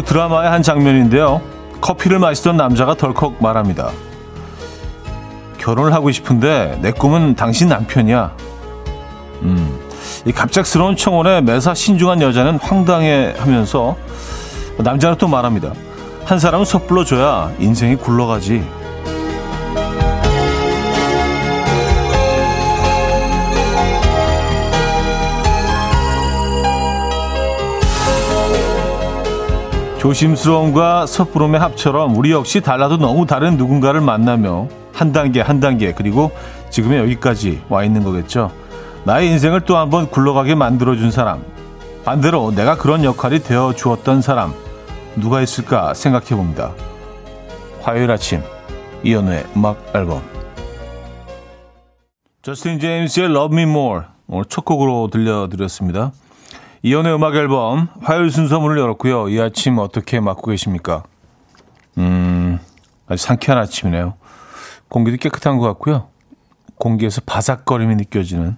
어느 드라마의 한 장면인데요. 커피를 마시던 남자가 덜컥 말합니다. 결혼을 하고 싶은데 내 꿈은 당신 남편이야. 음, 이 갑작스러운 청혼에 매사 신중한 여자는 황당해 하면서 남자는 또 말합니다. 한 사람은 섣불러 줘야 인생이 굴러가지. 조심스러움과 섣부름의 합처럼 우리 역시 달라도 너무 다른 누군가를 만나며 한 단계 한 단계 그리고 지금의 여기까지 와 있는 거겠죠. 나의 인생을 또 한번 굴러가게 만들어준 사람. 반대로 내가 그런 역할이 되어 주었던 사람. 누가 있을까 생각해 봅니다. 화요일 아침 이연우의 음악 앨범 저스틴 제임스의 Love Me More 오늘 첫 곡으로 들려드렸습니다. 이연의 음악 앨범 화요일 순서 문을 열었고요. 이 아침 어떻게 맞고 계십니까? 음, 아주 상쾌한 아침이네요. 공기도 깨끗한 것 같고요. 공기에서 바삭거림이 느껴지는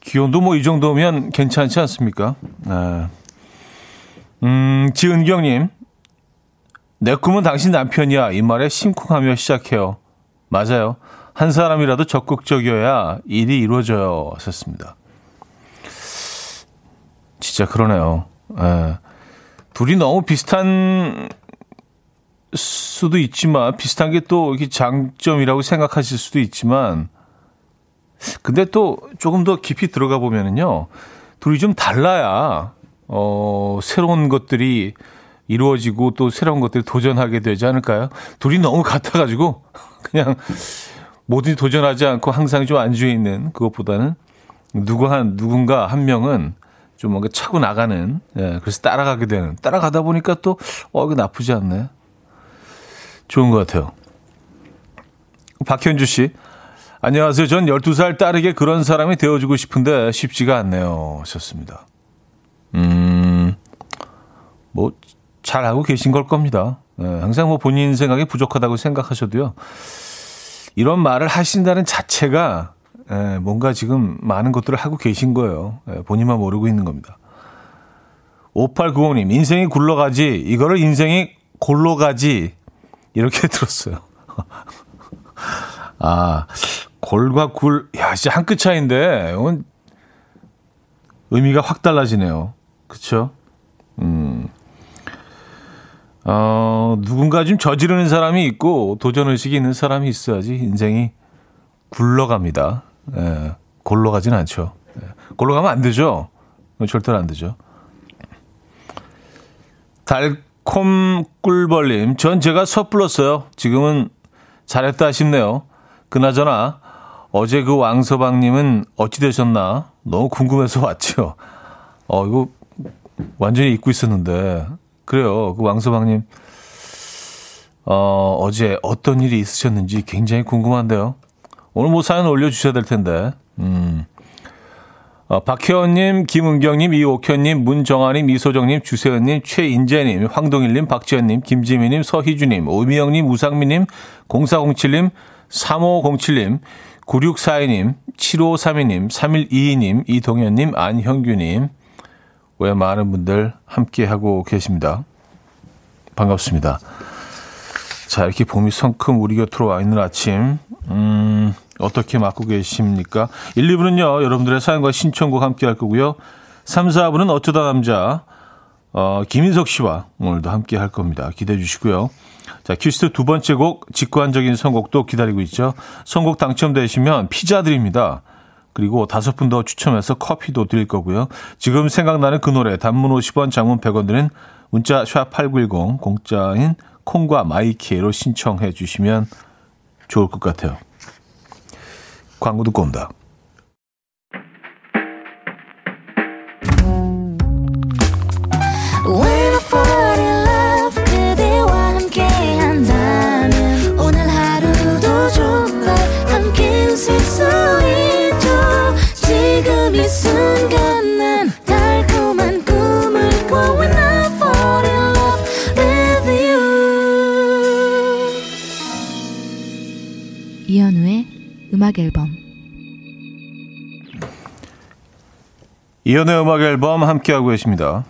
기온도 뭐 이 정도면 괜찮지 않습니까? 아. 음, 지은경님. 내 꿈은 당신 남편이야. 이 말에 심쿵하며 시작해요. 맞아요. 한 사람이라도 적극적이어야 일이 이루어져요. 하셨습니다. 진짜 그러네요. 예. 둘이 너무 비슷한 수도 있지만 비슷한 게또 장점이라고 생각하실 수도 있지만 근데 또 조금 더 깊이 들어가 보면은요. 둘이 좀 달라야 어 새로운 것들이 이루어지고 또 새로운 것들을 도전하게 되지 않을까요? 둘이 너무 같아 가지고 그냥 뭐든지 도전하지 않고 항상 좀 안주해 있는 그것보다는 누구 한 누군가 한 명은 좀 뭔가 차고 나가는, 예, 그래서 따라가게 되는. 따라가다 보니까 또, 어, 이거 나쁘지 않네. 좋은 것 같아요. 박현주 씨. 안녕하세요. 전 12살 딸에게 그런 사람이 되어주고 싶은데 쉽지가 않네요. 하셨습니다. 음, 뭐, 잘하고 계신 걸 겁니다. 예, 항상 뭐 본인 생각이 부족하다고 생각하셔도요. 이런 말을 하신다는 자체가 예, 뭔가 지금 많은 것들을 하고 계신 거예요. 예, 본인만 모르고 있는 겁니다. 5890님, 인생이 굴러가지, 이거를 인생이 골로 가지, 이렇게 들었어요. 아, 골과 굴, 야, 진짜 한 끗 차인데, 이건 의미가 확 달라지네요. 그쵸? 음. 어, 누군가 좀 저지르는 사람이 있고, 도전 의식이 있는 사람이 있어야지 인생이 굴러갑니다. 예, 골로 가진 않죠. 예, 골로 가면 안 되죠. 절대로 안 되죠. 달콤 꿀벌님, 전 제가 섣불렀어요. 지금은 잘했다 싶네요. 그나저나, 어제 그 왕서방님은 어찌 되셨나? 너무 궁금해서 왔죠. 어, 이거 완전히 잊고 있었는데. 그래요. 그 왕서방님, 어, 어제 어떤 일이 있으셨는지 굉장히 궁금한데요. 오늘 뭐 사연 올려주셔야 될 텐데. 음. 어, 박혜원님, 김은경님, 이옥현님, 문정아님, 이소정님, 주세은님, 최인재님, 황동일님, 박지현님, 김지민님, 서희주님, 오미영님, 우상민님, 0407님, 3507님, 9642님, 7532님, 3122님, 이동현님, 안형규님, 왜 많은 분들 함께하고 계십니다. 반갑습니다. 자, 이렇게 봄이 성큼 우리 곁으로 와 있는 아침, 음, 어떻게 맞고 계십니까? 1, 2부는요, 여러분들의 사연과 신청곡 함께 할 거고요. 3, 4부는 어쩌다 남자, 어, 김인석 씨와 오늘도 함께 할 겁니다. 기대해 주시고요. 자, 퀴스트 두 번째 곡, 직관적인 선곡도 기다리고 있죠. 선곡 당첨되시면 피자 드립니다. 그리고 다섯 분 더 추첨해서 커피도 드릴 거고요. 지금 생각나는 그 노래, 단문 50원, 장문 100원 드는 문자 샵8910, 공짜인 콩과 마이키로 신청해 주시면 좋을 것 같아요. 광고 듣고 온다. 음악 앨범 이연의 음악 앨범 함께하고 계십니다.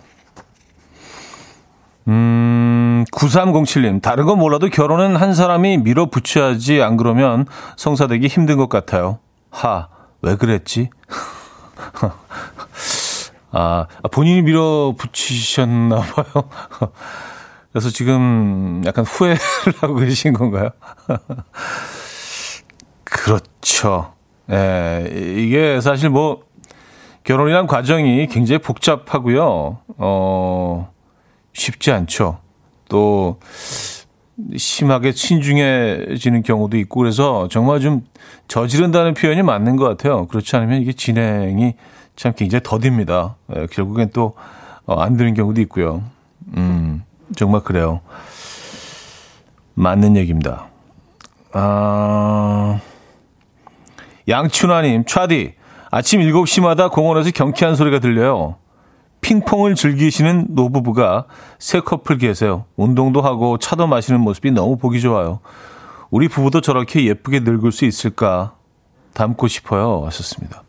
9307님, 다른 건 몰라도 결혼은 한 사람이 밀어붙여야지 안 그러면 성사되기 힘든 것 같아요. 하, 왜 그랬지? 아, 본인이 밀어붙이셨나 봐요. 그래서 지금 약간 후회를 하고 계신 건가요? 그렇죠. 예, 이게 사실 뭐, 결혼이란 과정이 굉장히 복잡하고요. 어, 쉽지 않죠. 또, 심하게 신중해지는 경우도 있고 그래서 정말 좀 저지른다는 표현이 맞는 것 같아요. 그렇지 않으면 이게 진행이 참 굉장히 더딥니다. 예, 결국엔 또안 어, 되는 경우도 있고요. 음, 정말 그래요. 맞는 얘기입니다. 아, 양춘화님, 차디, 아침 7시마다 공원에서 경쾌한 소리가 들려요. 핑퐁을 즐기시는 노부부가 새 커플 계세요. 운동도 하고 차도 마시는 모습이 너무 보기 좋아요. 우리 부부도 저렇게 예쁘게 늙을 수 있을까 닮고 싶어요. 하셨습니다.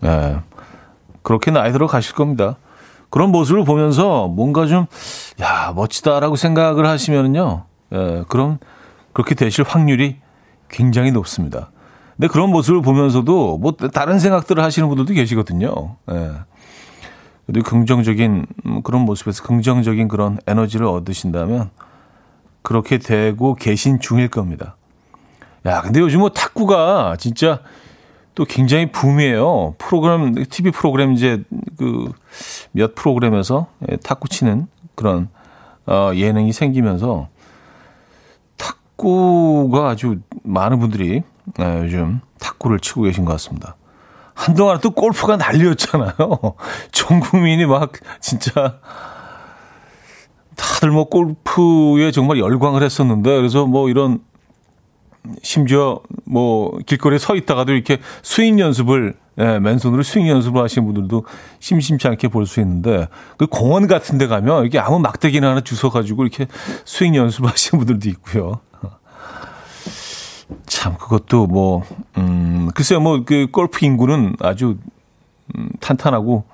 네. 그렇게 나이 들어 가실 겁니다. 그런 모습을 보면서 뭔가 좀, 야, 멋지다라고 생각을 하시면은요, 예, 그럼 그렇게 되실 확률이 굉장히 높습니다. 근데 그런 모습을 보면서도 뭐 다른 생각들을 하시는 분들도 계시거든요. 예. 그래도 긍정적인 음, 그런 모습에서 긍정적인 그런 에너지를 얻으신다면 그렇게 되고 계신 중일 겁니다. 야, 근데 요즘 뭐 탁구가 진짜 또 굉장히 붐이에요. 프로그램, TV 프로그램 이제 그 몇 프로그램에서 예, 탁구 치는 그런 어, 예능이 생기면서 탁구가 아주 많은 분들이 네, 요즘 탁구를 치고 계신 것 같습니다. 한동안 또 골프가 난리였잖아요. 전 국민이 막 진짜 다들 뭐 골프에 정말 열광을 했었는데 그래서 뭐 이런 심지어 뭐 길거리에 서 있다가도 이렇게 스윙 연습을 예, 맨손으로 스윙 연습을 하시는 분들도 심심치 않게 볼 수 있는데 그 공원 같은 데 가면 이게 아무 막대기나 하나 주워 가지고 이렇게 스윙 연습을 하시는 분들도 있고요. 참 그것도 뭐 음, 글쎄요 뭐 그 골프 인구는 아주 음, 탄탄하고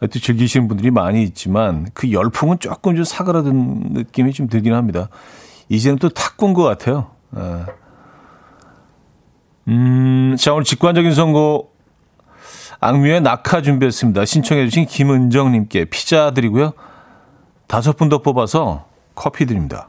또 즐기시는 분들이 많이 있지만 그 열풍은 조금 좀 사그라든 느낌이 좀 들긴 합니다. 이제는 또 탁구인 것 같아요. 예. 음, 자, 오늘 직관적인 선거 악뮤의 낙하 준비했습니다. 신청해주신 김은정님께 피자 드리고요. 다섯 분 더 뽑아서 커피 드립니다.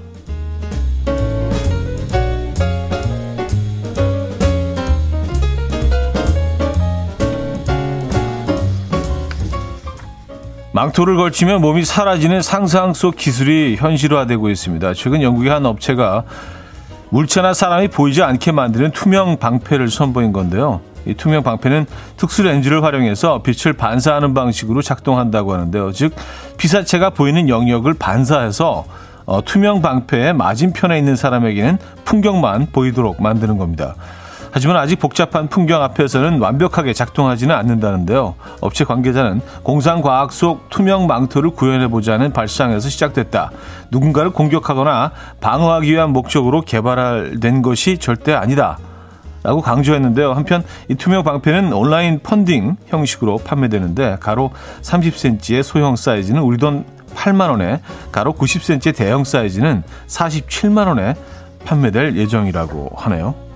망토를 걸치면 몸이 사라지는 상상 속 기술이 현실화되고 있습니다. 최근 영국의 한 업체가 물체나 사람이 보이지 않게 만드는 투명 방패를 선보인 건데요. 이 투명 방패는 특수 렌즈를 활용해서 빛을 반사하는 방식으로 작동한다고 하는데요. 즉 피사체가 보이는 영역을 반사해서 어, 투명 방패의 맞은편에 있는 사람에게는 풍경만 보이도록 만드는 겁니다. 하지만 아직 복잡한 풍경 앞에서는 완벽하게 작동하지는 않는다는데요. 업체 관계자는 공상과학 속 투명 망토를 구현해보자는 발상에서 시작됐다. 누군가를 공격하거나 방어하기 위한 목적으로 개발된 것이 절대 아니다. 라고 강조했는데요. 한편 이 투명 방패는 온라인 펀딩 형식으로 판매되는데 가로 30cm의 소형 사이즈는 우리 돈 8만 원에 가로 90cm의 대형 사이즈는 47만 원에 판매될 예정이라고 하네요.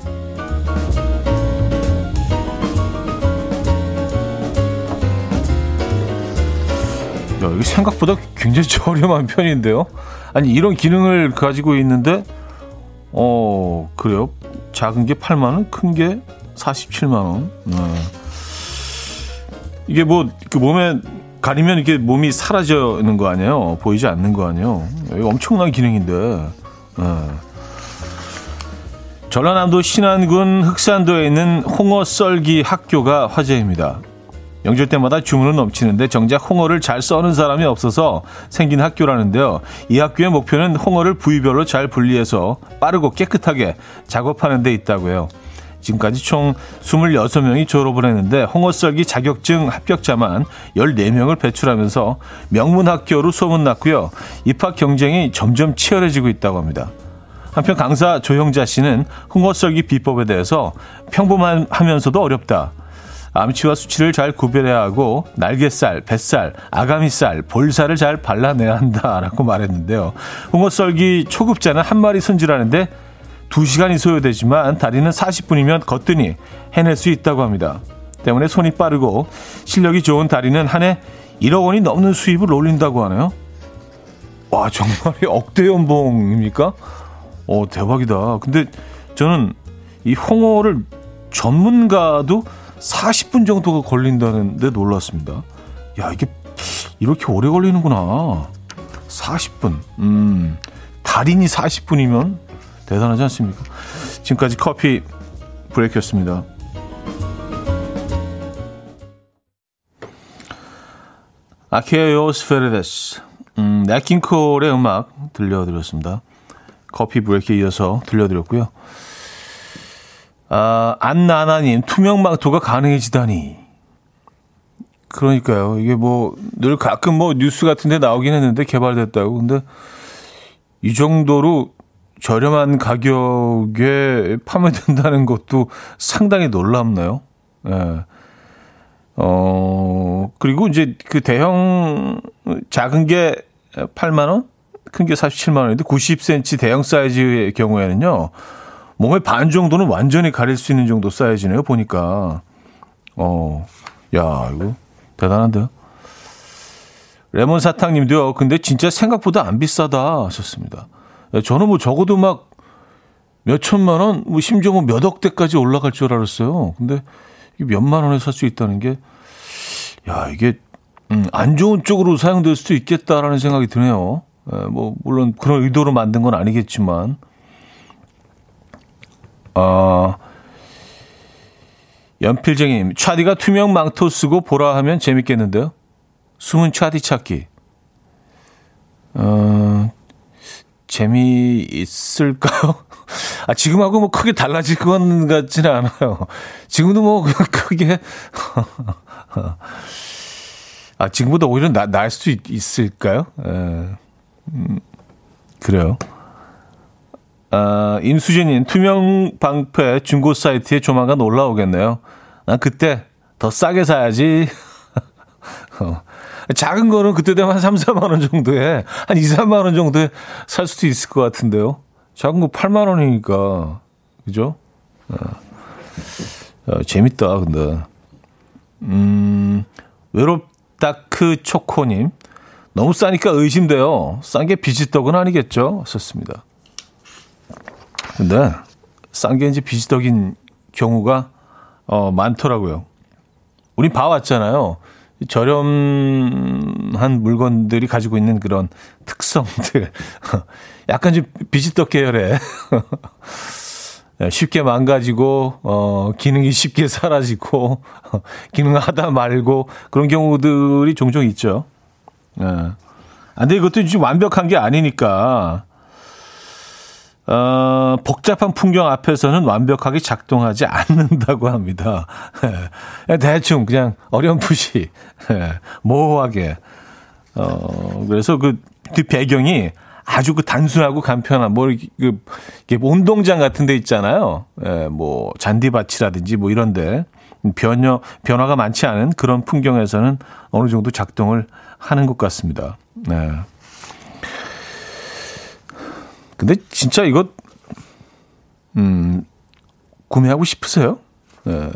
야, 이게 생각보다 굉장히 저렴한 편인데요. 아니 이런 기능을 가지고 있는데 어 그래요? 작은 게 8만 원, 큰 게 47만 원. 네. 이게 뭐 그 몸에 가리면 이게 몸이 사라지는 거 아니에요? 보이지 않는 거 아니에요? 엄청난 기능인데. 네. 전라남도 신안군 흑산도에 있는 홍어 썰기 학교가 화제입니다. 명절 때마다 주문은 넘치는데 정작 홍어를 잘 써는 사람이 없어서 생긴 학교라는데요. 이 학교의 목표는 홍어를 부위별로 잘 분리해서 빠르고 깨끗하게 작업하는 데 있다고요. 지금까지 총 26명이 졸업을 했는데 홍어썰기 자격증 합격자만 14명을 배출하면서 명문 학교로 소문났고요. 입학 경쟁이 점점 치열해지고 있다고 합니다. 한편 강사 조형자 씨는 홍어썰기 비법에 대해서 평범하면서도 어렵다. 암치와 수치를 잘 구별해야 하고 날개살, 뱃살, 아가미살, 볼살을 잘 발라내야 한다라고 말했는데요. 홍어썰기 초급자는 한 마리 손질하는데 2시간이 소요되지만 다리는 40분이면 거뜬히 해낼 수 있다고 합니다. 때문에 손이 빠르고 실력이 좋은 다리는 한 해 1억 원이 넘는 수입을 올린다고 하네요. 와 정말 억대 연봉입니까? 어 대박이다. 근데 저는 이 홍어를 전문가도 40분 정도가 걸린다는데 놀랐습니다. 야 이게 이렇게 오래 걸리는구나. 40분. 음 달인이 40분이면 대단하지 않습니까? 지금까지 커피 브레이크였습니다. 아케오스 페르데스 음, 네킹콜의 음악 들려드렸습니다. 커피 브레이크에 이어서 들려드렸고요. 아, 안나나님, 투명망토가 가능해지다니. 그러니까요. 이게 뭐, 늘 가끔 뭐 뉴스 같은 데 나오긴 했는데 개발됐다고. 근데 이 정도로 저렴한 가격에 판매된다는 것도 상당히 놀랍네요. 예. 어, 그리고 이제 그 대형, 작은 게 8만원? 큰 게 47만원인데 90cm 대형 사이즈의 경우에는요, 몸의 반 정도는 완전히 가릴 수 있는 정도 사이즈네요, 보니까. 어, 야, 이거 대단한데요? 레몬 사탕님도요, 근데 진짜 생각보다 안 비싸다 하셨습니다. 예, 저는 뭐 적어도 막 몇 천만 원, 뭐 심지어 뭐 몇 억대까지 올라갈 줄 알았어요. 근데 몇만 원에 살 수 있다는 게, 야, 이게, 음, 안 좋은 쪽으로 사용될 수도 있겠다라는 생각이 드네요. 에, 예, 뭐, 물론 그런 의도로 만든 건 아니겠지만, 어, 연필쟁이님, 차디가 투명 망토 쓰고 보라 하면 재밌겠는데요? 숨은 차디 찾기. 어, 재미있을까요? 아, 지금하고 뭐 크게 달라질 것 같지는 않아요. 지금도 뭐 크게. 아, 지금보다 오히려 나, 나을 수도 있, 을까요 에, 음, 그래요. 아, 임수진님, 투명 방패 중고 사이트에 조만간 올라오겠네요. 난 그때 더 싸게 사야지. 어. 작은 거는 그때 되면 한 3, 4만 원 정도에, 한 2, 3만 원 정도에 살 수도 있을 것 같은데요. 작은 거 8만 원이니까. 그죠? 어. 어, 재밌다, 근데. 음, 외롭다크 초코님. 너무 싸니까 의심돼요. 싼 게 비지떡은 아니겠죠? 썼습니다. 근데 싼 게 이제 비지떡인 경우가 어, 많더라고요. 우리 봐왔잖아요. 저렴한 물건들이 가지고 있는 그런 특성들. 약간 좀 비지떡 계열의 쉽게 망가지고, 어, 기능이 쉽게 사라지고, 기능하다 말고, 그런 경우들이 종종 있죠. 예. 아, 근데 이것도 좀 완벽한 게 아니니까, 어, 복잡한 풍경 앞에서는 완벽하게 작동하지 않는다고 합니다. 예, 대충 그냥 어렴풋이 예, 모호하게. 어, 그래서 그, 그 배경이 아주 그 단순하고 간편한 뭐 그, 이게 운동장 같은 데 있잖아요. 예, 뭐 잔디밭이라든지 뭐 이런데 변화 변화가 많지 않은 그런 풍경에서는 어느 정도 작동을 하는 것 같습니다. 네. 근데 진짜 이거 음 구매하고 싶으세요? 네,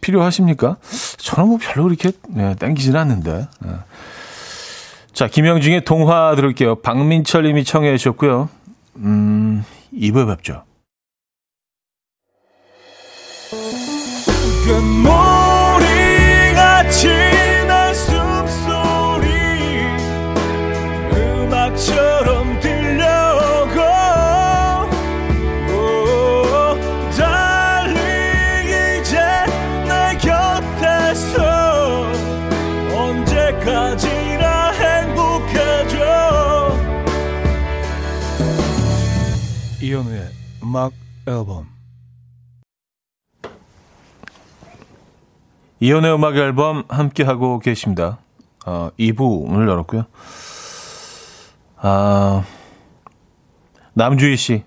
필요하십니까? 저는 뭐 별로 그렇게 네, 땡기진 않는데. 네. 자, 김영중의 동화 들을게요. 박민철 님이 청해 주셨고요. 음, 2부에 뵙죠. 이 음악 앨범 이연의 음악 앨범 함께 하고 계십니다. 어, 2부 문을 열었고요. 아, 남주희 씨.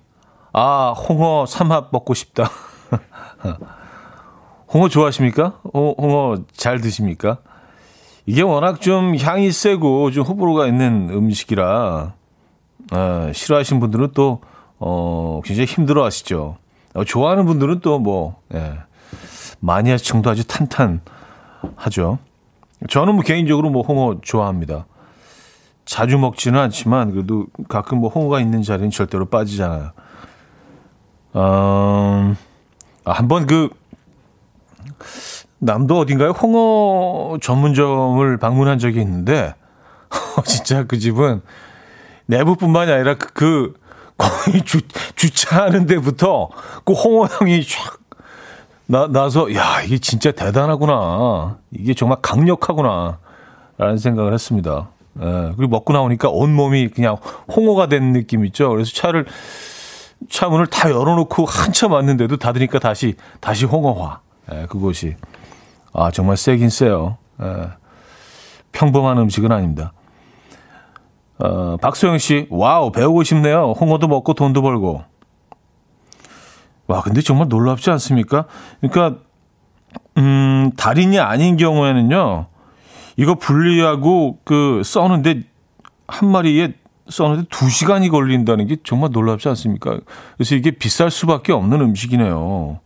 아, 홍어 삼합 먹고 싶다. 홍어 좋아하십니까? 어, 홍어 잘 드십니까? 이게 워낙 좀 향이 세고 좀 호불호가 있는 음식이라 아, 싫어하시는 분들은 또 어, 굉장히 힘들어 하시죠. 어, 좋아하는 분들은 또 뭐, 예, 마니아층도 아주 탄탄하죠. 저는 뭐 개인적으로 뭐 홍어 좋아합니다. 자주 먹지는 않지만 그래도 가끔 뭐 홍어가 있는 자리는 절대로 빠지잖아요. 어, 아, 한번 그 남도 어딘가에 홍어 전문점을 방문한 적이 있는데 진짜 그 집은 내부뿐만이 아니라 그, 그 거의 주, 주차하는 데부터 그 홍어 향이 쫙 나, 나서, 야, 이게 진짜 대단하구나. 이게 정말 강력하구나. 라는 생각을 했습니다. 예, 그리고 먹고 나오니까 온몸이 그냥 홍어가 된 느낌 있죠. 그래서 차를, 차 문을 다 열어놓고 한참 왔는데도 닫으니까 다시, 다시 홍어화. 예, 그곳이. 아, 정말 세긴 세요. 예, 평범한 음식은 아닙니다. 어, 박소영 씨, 와우, 배우고 싶네요. 홍어도 먹고 돈도 벌고. 와, 근데 정말 놀랍지 않습니까? 그러니까, 음, 달인이 아닌 경우에는요, 이거 분리하고 그 써는데, 한 마리에 써는데 두 시간이 걸린다는 게 정말 놀랍지 않습니까? 그래서 이게 비쌀 수밖에 없는 음식이네요.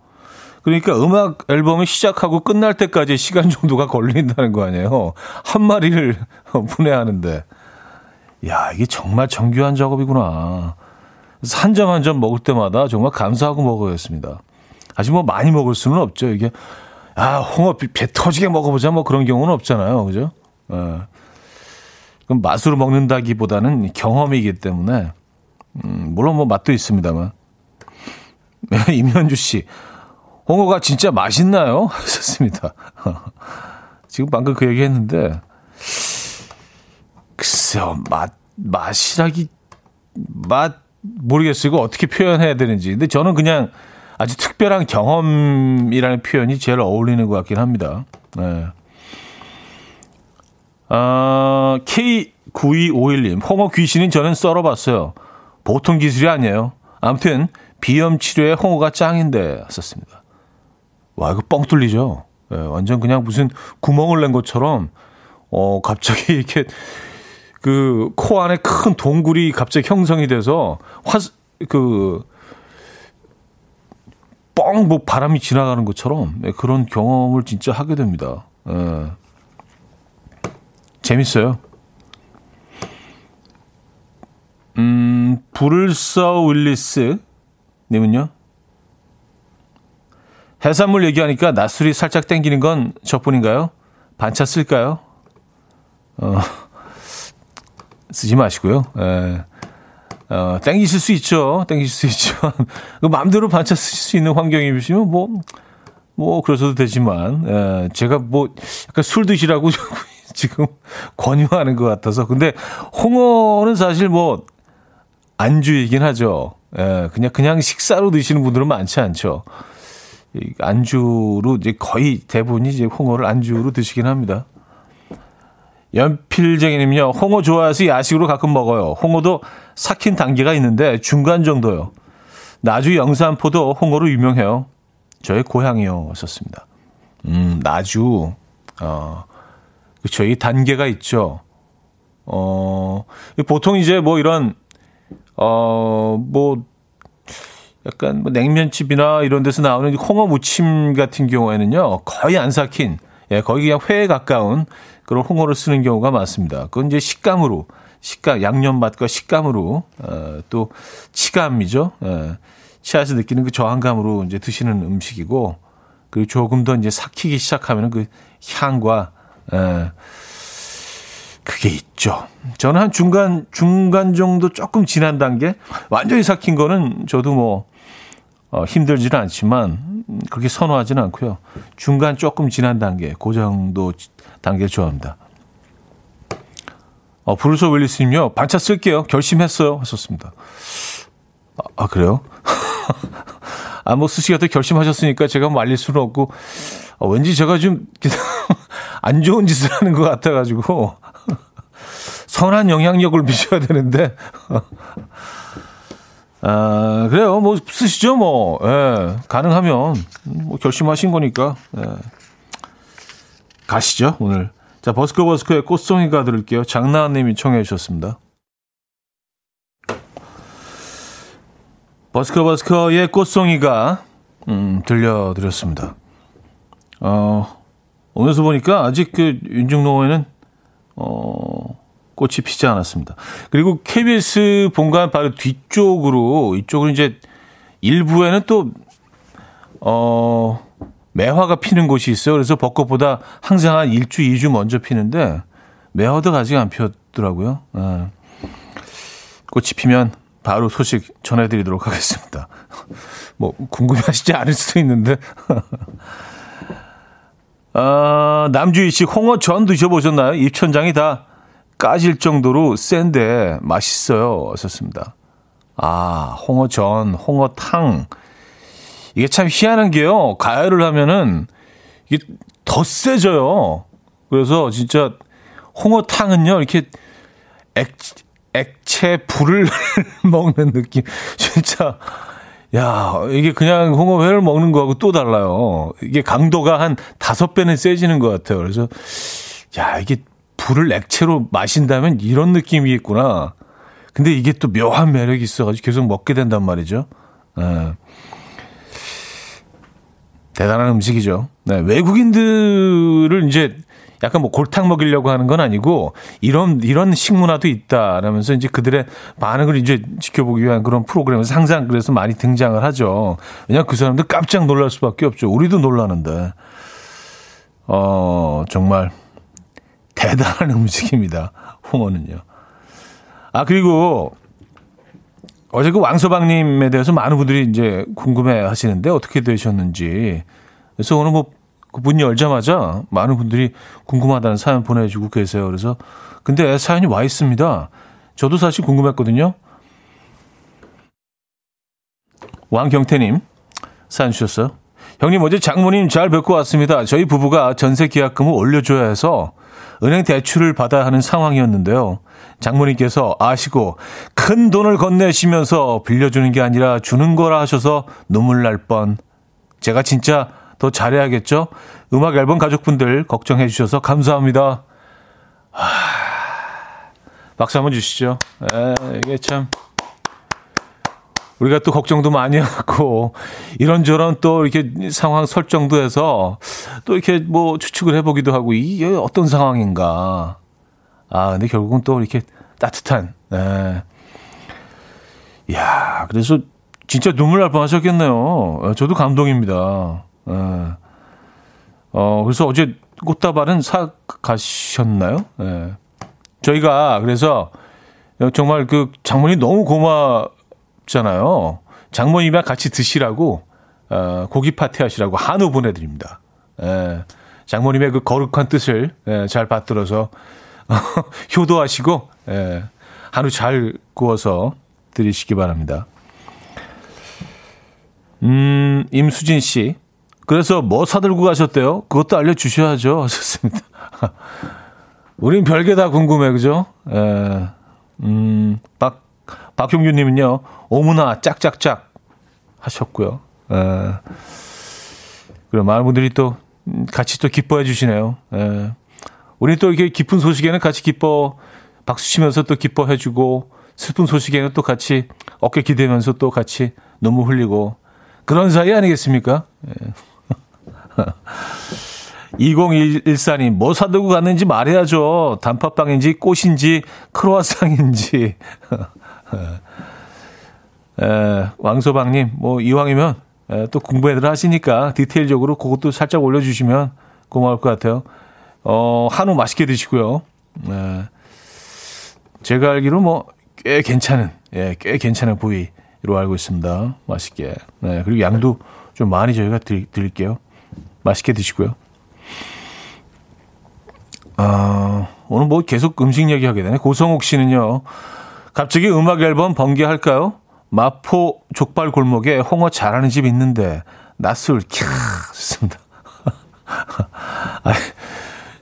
그러니까 음악 앨범을 시작하고 끝날 때까지 시간 정도가 걸린다는 거 아니에요. 한 마리를 분해하는데. 야, 이게 정말 정교한 작업이구나. 한 점 한 점 먹을 때마다 정말 감사하고 먹어야겠습니다. 아직 뭐 많이 먹을 수는 없죠. 이게 아 홍어 배 터지게 먹어보자 뭐 그런 경우는 없잖아요, 그죠? 예. 그럼 맛으로 먹는다기보다는 경험이기 때문에 음, 물론 뭐 맛도 있습니다만 임현주 씨 홍어가 진짜 맛있나요? 하셨습니다. 지금 방금 그 얘기 했는데 글쎄요 맛 맛이라기 맛 모르겠어요. 이거 어떻게 표현해야 되는지. 근데 저는 그냥 아주 특별한 경험이라는 표현이 제일 어울리는 것 같긴 합니다. 네. 아, K9251님, 홍어 귀신은 저는 썰어봤어요. 보통 기술이 아니에요. 아무튼, 비염 치료에 홍어가 짱인데, 썼습니다. 와, 이거 뻥 뚫리죠? 네, 완전 그냥 무슨 구멍을 낸 것처럼, 어, 갑자기 이렇게 그 코 안에 큰 동굴이 갑자기 형성이 돼서 화, 그, 뻥, 뭐 바람이 지나가는 것처럼 예, 그런 경험을 진짜 하게 됩니다. 예. 재밌어요. 음, 브를서 윌리스 님은요? 해산물 얘기하니까 낮술이 살짝 땡기는 건 저뿐인가요? 반차 쓸까요? 어. 쓰지 마시고요. 예. 어, 땡기실 수 있죠. 땡기실 수 있지만, 그 마음대로 반차 쓰실 수 있는 환경이시면 뭐, 뭐, 그러셔도 되지만, 예, 제가 뭐, 약간 술 드시라고 지금 권유하는 것 같아서. 근데 홍어는 사실 뭐, 안주이긴 하죠. 예, 그냥, 그냥 식사로 드시는 분들은 많지 않죠. 안주로 이제 거의 대부분이 이제 홍어를 안주로 드시긴 합니다. 연필쟁이님요. 홍어 좋아해서 야식으로 가끔 먹어요. 홍어도 삭힌 단계가 있는데 중간 정도요. 나주 영산포도 홍어로 유명해요. 저의 고향이요. 썼습니다. 음, 나주. 어, 그쵸. 이 단계가 있죠. 어, 보통 이제 뭐 이런, 어, 뭐, 약간 뭐 냉면집이나 이런 데서 나오는 홍어 무침 같은 경우에는요. 거의 안 삭힌, 예, 거의 그냥 회에 가까운 그런 홍어를 쓰는 경우가 많습니다. 그건 이제 식감으로, 식감, 양념 맛과 식감으로, 어, 또 치감이죠. 예, 치아에서 느끼는 그 저항감으로 이제 드시는 음식이고, 그리고 조금 더 이제 삭히기 시작하면 그 향과, 예, 그게 있죠. 저는 한 중간, 중간 정도 조금 지난 단계, 완전히 삭힌 거는 저도 뭐, 어, 힘들지는 않지만, 그렇게 선호하지는 않고요. 중간 조금 지난 단계, 그 정도 단계를 좋아합니다. 어, 브루소 윌리스님요. 반차 쓸게요. 결심했어요. 하셨습니다. 아, 아 그래요? 아, 뭐, 쓰시겠다 결심하셨으니까 제가 말릴 수는 없고, 어, 왠지 제가 좀 안 좋은 짓을 하는 것 같아가지고 선한 영향력을 미쳐야 되는데 아 그래요 뭐 쓰시죠 뭐 예, 가능하면 뭐 결심하신 거니까 예. 가시죠 오늘 자 버스커 버스커의 꽃송이가 들을게요 장나은님이 청해 주셨습니다. 버스커 버스커의 꽃송이가 음, 들려드렸습니다. 어, 오늘서 보니까 아직 그 윤중로에는 어, 꽃이 피지 않았습니다. 그리고 KBS 본관 바로 뒤쪽으로 이쪽으로 이제 일부에는 또 어, 매화가 피는 곳이 있어요. 그래서 벚꽃보다 항상 한 일주, 이주 먼저 피는데 매화도 아직 안 피었더라고요. 예. 꽃이 피면 바로 소식 전해드리도록 하겠습니다. 뭐 궁금하시지 않을 수도 있는데. 아, 남주희 씨 홍어 전 드셔보셨나요? 입천장이 다 까질 정도로 센데 맛있어요. 썼습니다. 아, 홍어전, 홍어탕. 이게 참 희한한 게요. 가열을 하면은 이게 더 세져요. 그래서 진짜 홍어탕은요, 이렇게 액, 액체 불을 먹는 느낌. 진짜, 야, 이게 그냥 홍어회를 먹는 거하고 또 달라요. 이게 강도가 한 다섯 배는 세지는 것 같아요. 그래서, 야, 이게 불을 액체로 마신다면 이런 느낌이겠구나. 근데 이게 또 묘한 매력이 있어가지고 계속 먹게 된단 말이죠. 네. 대단한 음식이죠. 네, 외국인들을 이제 약간 뭐 골탕 먹이려고 하는 건 아니고 이런 이런 식문화도 있다라면서 이제 그들의 반응을 이제 지켜보기 위한 그런 프로그램에서 항상 그래서 많이 등장을 하죠. 왜냐 그 사람들 깜짝 놀랄 수밖에 없죠. 우리도 놀라는데 어 정말 대단한 음식입니다. 홍어는요. 아 그리고 어제 그 왕서방님에 대해서 많은 분들이 이제 궁금해 하시는데 어떻게 되셨는지. 그래서 오늘 뭐그 문이 열자마자 많은 분들이 궁금하다는 사연 보내주고 계세요. 그래서 근데 사연이 와 있습니다. 저도 사실 궁금했거든요. 왕경태님 사연 주셨어요. 형님 어제 장모님 잘 뵙고 왔습니다. 저희 부부가 전세 계약금을 올려줘야 해서 은행 대출을 받아야 하는 상황이었는데요. 장모님께서 아시고 큰 돈을 건네시면서 빌려주는 게 아니라 주는 거라 하셔서 눈물 날 뻔. 제가 진짜 더 잘해야겠죠? 음악 앨범 가족분들 걱정해 주셔서 감사합니다. 하... 박수 한번 주시죠. 에, 이게 참. 우리가 또 걱정도 많이 하고, 이런저런 또 이렇게 상황 설정도 해서 또 이렇게 뭐 추측을 해보기도 하고, 이게 어떤 상황인가. 아, 근데 결국은 또 이렇게 따뜻한, 네. 이야, 그래서 진짜 눈물 날 뻔 하셨겠네요. 저도 감동입니다. 예. 어, 그래서 어제 꽃다발은 사 가셨나요? 예. 저희가 그래서 정말 그 장모님 너무 고 맙잖아요. 장모님이랑 같이 드시라고 어, 고기 파티 하시라고 한우 보내드립니다. 예. 장모님의 그 거룩한 뜻을 예, 잘 받들어서 효도하시고 예, 한우 잘 구워서 드리시기 바랍니다. 음, 임수진 씨. 그래서 뭐 사들고 가셨대요? 그것도 알려주셔야죠. 하셨습니다. 우린 별게 다 궁금해, 그죠? 에, 예. 음, 박, 박형규 님은요, 오무나 짝짝짝 하셨고요. 에, 예. 그리고 많은 분들이 또 같이 또 기뻐해 주시네요. 에, 예. 우리 또 이렇게 기쁜 소식에는 같이 기뻐, 박수 치면서 또 기뻐해 주고, 슬픈 소식에는 또 같이 어깨 기대면서 또 같이 눈물 흘리고, 그런 사이 아니겠습니까? 예. 2014님, 뭐 사들고 갔는지 말해야죠. 단팥빵인지 꽃인지 크로아상인지. 에, 왕소방님, 뭐 이왕이면 에, 또 공부들 하시니까 디테일적으로 그것도 살짝 올려주시면 고마울 것 같아요. 어, 한우 맛있게 드시고요. 에, 제가 알기로 뭐 꽤 괜찮은, 예, 꽤 괜찮은 부위로 알고 있습니다. 맛있게. 네, 그리고 양도 좀 많이 저희가 드릴, 드릴게요. 맛있게 드시고요. 아, 오늘 뭐 계속 음식 얘기하게 되네. 고성욱 씨는요. 갑자기 음악 앨범 번개할까요? 마포 족발 골목에 홍어 잘하는 집 있는데 낯설 캬 좋습니다. 아,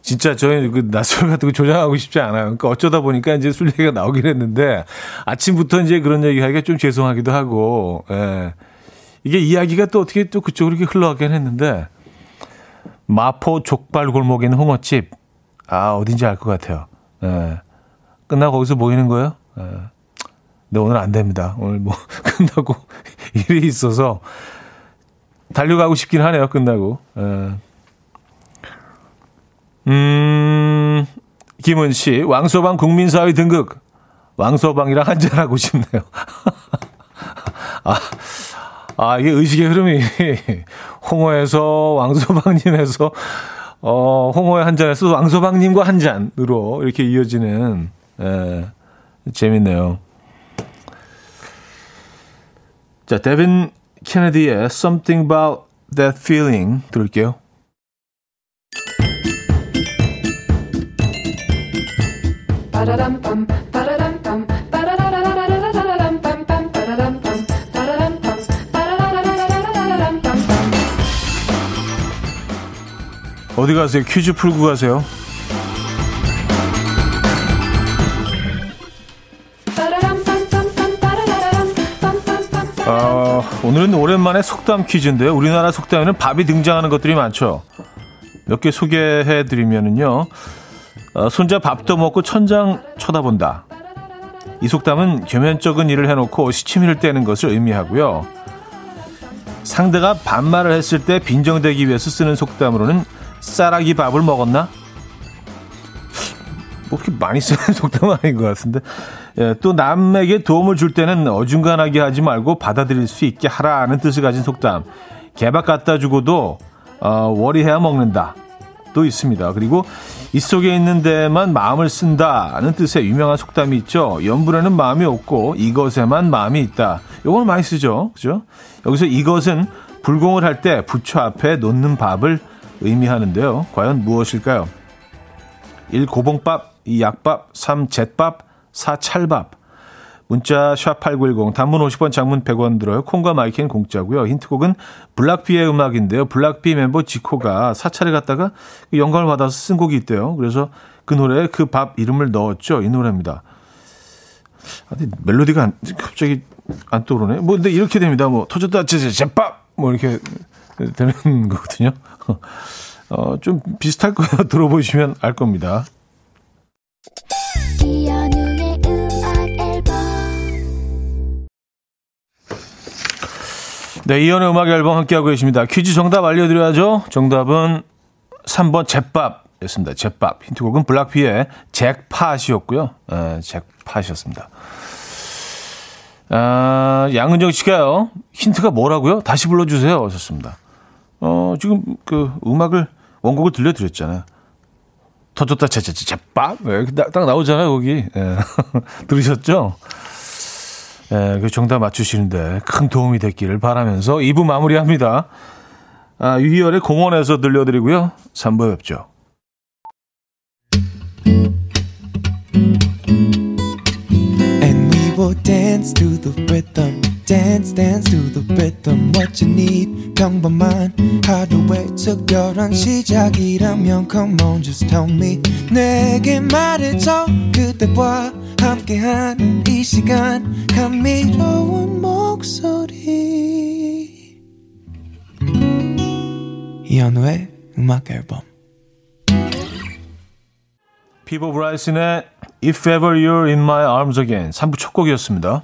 진짜 저희 그 낯설 같은 거 조장하고 싶지 않아요. 그러니까 어쩌다 보니까 이제 술 얘기가 나오긴 했는데 아침부터 이제 그런 얘기 하기가 좀 죄송하기도 하고, 예. 이게 이야기가 또 어떻게 또 그쪽으로 이렇게 흘러가긴 했는데 마포 족발 골목에 있는 홍어집. 아, 어딘지 알 것 같아요. 예. 끝나고 거기서 모이는 거예요? 예. 근데 오늘 안 됩니다. 오늘 뭐 끝나고 일이 있어서 달려가고 싶긴 하네요. 끝나고. 예. 음, 김은 씨, 왕소방 국민사회 등극. 왕소방이랑 한잔하고 싶네요. 아, 아, 이게 의식의 흐름이 홍어에서 왕소방님에서 어, 홍어의 한 잔에서 왕소방님과 한 잔으로 이렇게 이어지는 예, 재밌네요. 자, 데빈 케네디의 Something About That Feeling 들을게요. 어디 가세요? 퀴즈 풀고 가세요. 어, 오늘은 오랜만에 속담 퀴즈인데요. 우리나라 속담에는 밥이 등장하는 것들이 많죠. 몇 개 소개해 드리면은요. 어, 손자 밥도 먹고 천장 쳐다본다. 이 속담은 겸연쩍은 일을 해놓고 시치미를 떼는 것을 의미하고요. 상대가 반말을 했을 때 빈정대기 위해서 쓰는 속담으로는 쌀아기 밥을 먹었나? 뭐 그렇게 많이 쓰는 속담은 아닌 것 같은데. 예, 또 남에게 도움을 줄 때는 어중간하게 하지 말고 받아들일 수 있게 하라는 뜻을 가진 속담. 개밥 갖다 주고도 어, 월이해야 먹는다. 또 있습니다. 그리고 이 속에 있는 데만 마음을 쓴다는 뜻의 유명한 속담이 있죠. 연분에는 마음이 없고 이것에만 마음이 있다. 요걸 많이 쓰죠. 그죠? 여기서 이것은 불공을 할 때 부처 앞에 놓는 밥을 의미하는데요. 과연 무엇일까요? 1. 고봉밥, 2. 약밥, 3. 잿밥, 4. 찰밥. 문자 샵8910 단문 50원 장문 100원 들어요. 콩과 마이킹 공짜고요. 힌트곡은 블락비의 음악인데요. 블락비 멤버 지코가 사찰에 갔다가 그 영감을 받아서 쓴 곡이 있대요. 그래서 그 노래에 그 밥 이름을 넣었죠. 이 노래입니다. 아니, 멜로디가 안, 갑자기 안 떠오르네. 뭐 근데 이렇게 됩니다. 뭐 터졌다 제밥 뭐 이렇게 되는 거거든요. 어, 좀 비슷할 거예요. 들어보시면 알 겁니다. 네, 이연의 음악 앨범 함께하고 계십니다. 퀴즈 정답 알려드려야죠. 정답은 3번 잿밥이었습니다. 잿밥. 힌트곡은 블락비의 잭팟이었고요. 에, 잭팟이었습니다. 아, 양은정 씨가요. 힌트가 뭐라고요? 다시 불러주세요. 하셨습니다. 어, 지금 그 음악을, 원곡을 들려드렸잖아요. 터졌다, 제제제, 제밥? 네, 딱 나오잖아요, 거기. 예. 들으셨죠? 예, 그 정답 맞추시는데 큰 도움이 됐기를 바라면서 2부 마무리합니다. 아, 유희열의 공원에서 들려드리고요. 3부 뵙죠. Dance, dance to the rhythm. What you need, 평범한 하루의 특별한 시작이라면 Come on, just tell me. 내게 말해줘. 그대와 함께한 이 시간. 감미로운 목소리. 이현우의 음악 앨범. 피보 브라이슨의 If Ever You're In My Arms Again 3부 첫 곡이었습니다.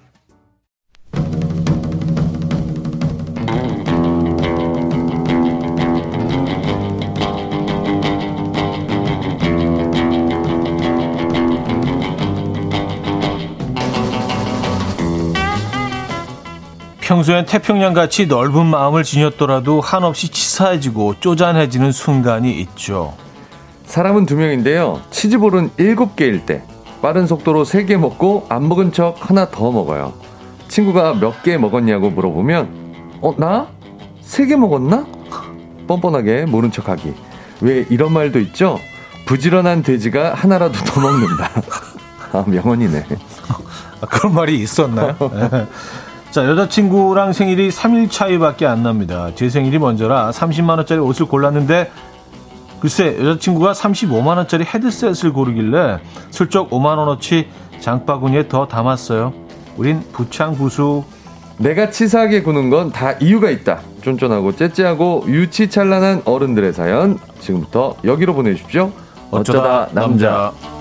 평소엔 태평양같이 넓은 마음을 지녔더라도 한없이 치사해지고 쪼잔해지는 순간이 있죠. 사람은 두 명인데요. 치즈볼은 일곱 개일 때 빠른 속도로 세 개 먹고 안 먹은 척 하나 더 먹어요. 친구가 몇 개 먹었냐고 물어보면 어, 나? 세 개 먹었나? 뻔뻔하게 모른 척하기. 왜 이런 말도 있죠? 부지런한 돼지가 하나라도 더 먹는다. 아, 명언이네. 아, 그런 말이 있었나요? 네. 자, 여자친구랑 생일이 3일 차이밖에 안 납니다. 제 생일이 먼저라 30만원짜리 옷을 골랐는데, 글쎄, 여자친구가 35만원짜리 헤드셋을 고르길래 슬쩍 5만원어치 장바구니에 더 담았어요. 우린 부창부수. 내가 치사하게 구는 건 다 이유가 있다. 쫀쫀하고 째째하고 유치찬란한 어른들의 사연. 지금부터 여기로 보내주십시오. 어쩌다, 어쩌다 남자. 남자.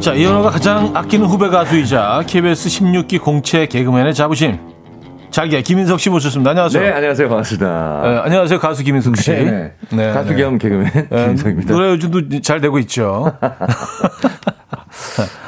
자, 이현호가 가장 아끼는 후배 가수이자 KBS 16기 공채 개그맨의 자부심. 자기야, 김인석 씨 모셨습니다. 안녕하세요. 네, 안녕하세요. 반갑습니다. 네, 안녕하세요. 가수 김인석 씨. 네, 네. 네 가수 겸 개그맨 네, 김인석입니다. 노래 요즘도 잘 되고 있죠.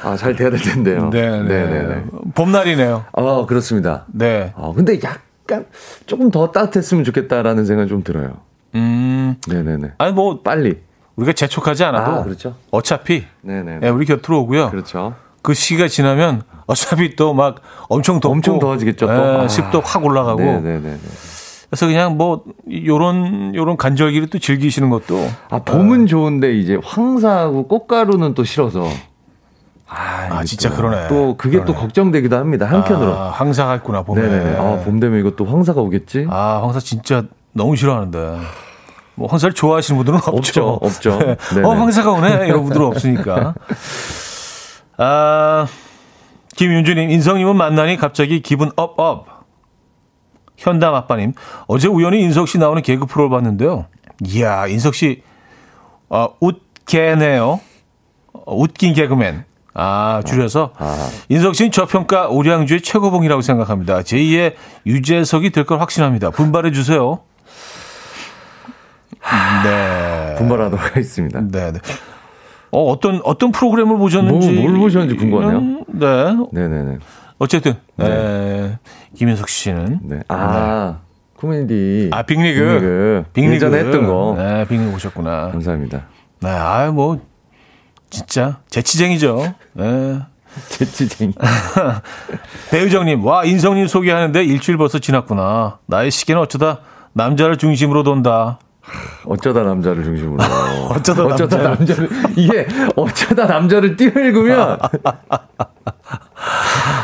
아, 잘 돼야 될 텐데요. 네, 네, 네. 네. 봄날이네요. 아, 그렇습니다. 네. 아, 근데 약간 조금 더 따뜻했으면 좋겠다라는 생각이 좀 들어요. 음. 네네네. 아니, 뭐. 빨리. 우리가 재촉하지 않아도 아, 그렇죠. 어차피 네네. 네, 우리 곁으로 오고요. 그렇죠. 그 시기가 지나면 어차피 또 막 엄청 덥고 엄청 더워지겠죠. 또. 네, 아. 습도 확 올라가고. 네네네. 그래서 그냥 뭐 요런 요런 간절기를 또 즐기시는 것도 아 봄은 네. 좋은데 이제 황사하고 꽃가루는 또 싫어서 아, 아 진짜 그러네. 또 그게 그러네. 또 걱정되기도 합니다. 한편으로. 아, 황사가 있구나 봄에. 네네. 아봄 되면 이것도 황사가 오겠지. 아 황사 진짜 너무 싫어하는데. 뭐 황사를 좋아하시는 분들은 없죠. 없죠. 네. 어, 황사가 오네. 이런 분들은 없으니까. 아, 김윤주님, 인성님은 만나니 갑자기 기분 up, up. 현담 아빠님, 어제 우연히 인석 씨 나오는 개그 프로를 봤는데요. 이야, 인석 씨, 어, 웃개네요. 어, 웃긴 개그맨. 아, 줄여서. 아. 인석 씨는 저평가 우량주의 최고봉이라고 생각합니다. 제2의 유재석이 될 걸 확신합니다. 분발해 주세요. 네. 분발하도록 하겠습니다. 네, 네. 어, 어떤, 어떤 프로그램을 보셨는지. 뭐, 뭘 보셨는지 궁금하네요. 네. 네네네. 어쨌든, 네. 네. 김현석 씨는. 네. 아, 네. 코미디. 아, 빅리그. 빅리그. 빅리그. 예전에 했던 거. 네, 빅리그 보셨구나. 감사합니다. 네, 아유, 뭐, 진짜, 재치쟁이죠. 네. 재치쟁이. 배우정님, 와, 인성님 소개하는데 일주일 벌써 지났구나. 나의 시계는 어쩌다 남자를 중심으로 돈다. 어쩌다 남자를 중심으로. 어쩌다, 어쩌다 남자 를. 이게 어쩌다 남자를 띄어읽으면.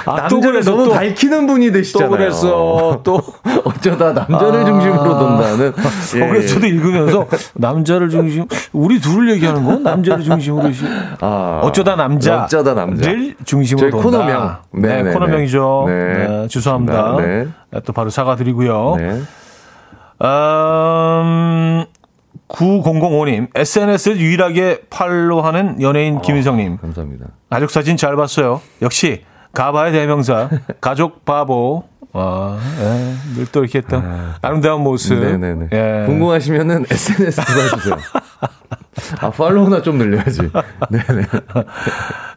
아, 남자를 너무 또, 밝히는 분이 되시잖아요. 또 그랬어. 또 어쩌다 남자를 아, 중심으로 돈다는. 예. 어, 그래서 저도 읽으면서 남자를 중심 우리 둘을 얘기하는 건 남자를 중심으로 아, 어쩌다 남자 어쩌다 남자를 중심으로 돈다. 코너명. 네, 네 코너명이죠. 네. 네, 죄송합니다. 네. 또 바로 사과드리고요. 네. 음, 9005님, SNS를 유일하게 팔로우하는 연예인 김희성님. 어, 감사합니다. 가족 사진 잘 봤어요. 역시 가봐야 대명사. 가족 바보. 아, 예, 늘또 이렇게 또 아름다운 모습. 네네네. 예. 궁금하시면은 SNS 들어주세요. 아, 팔로우나 좀 늘려야지. 네네.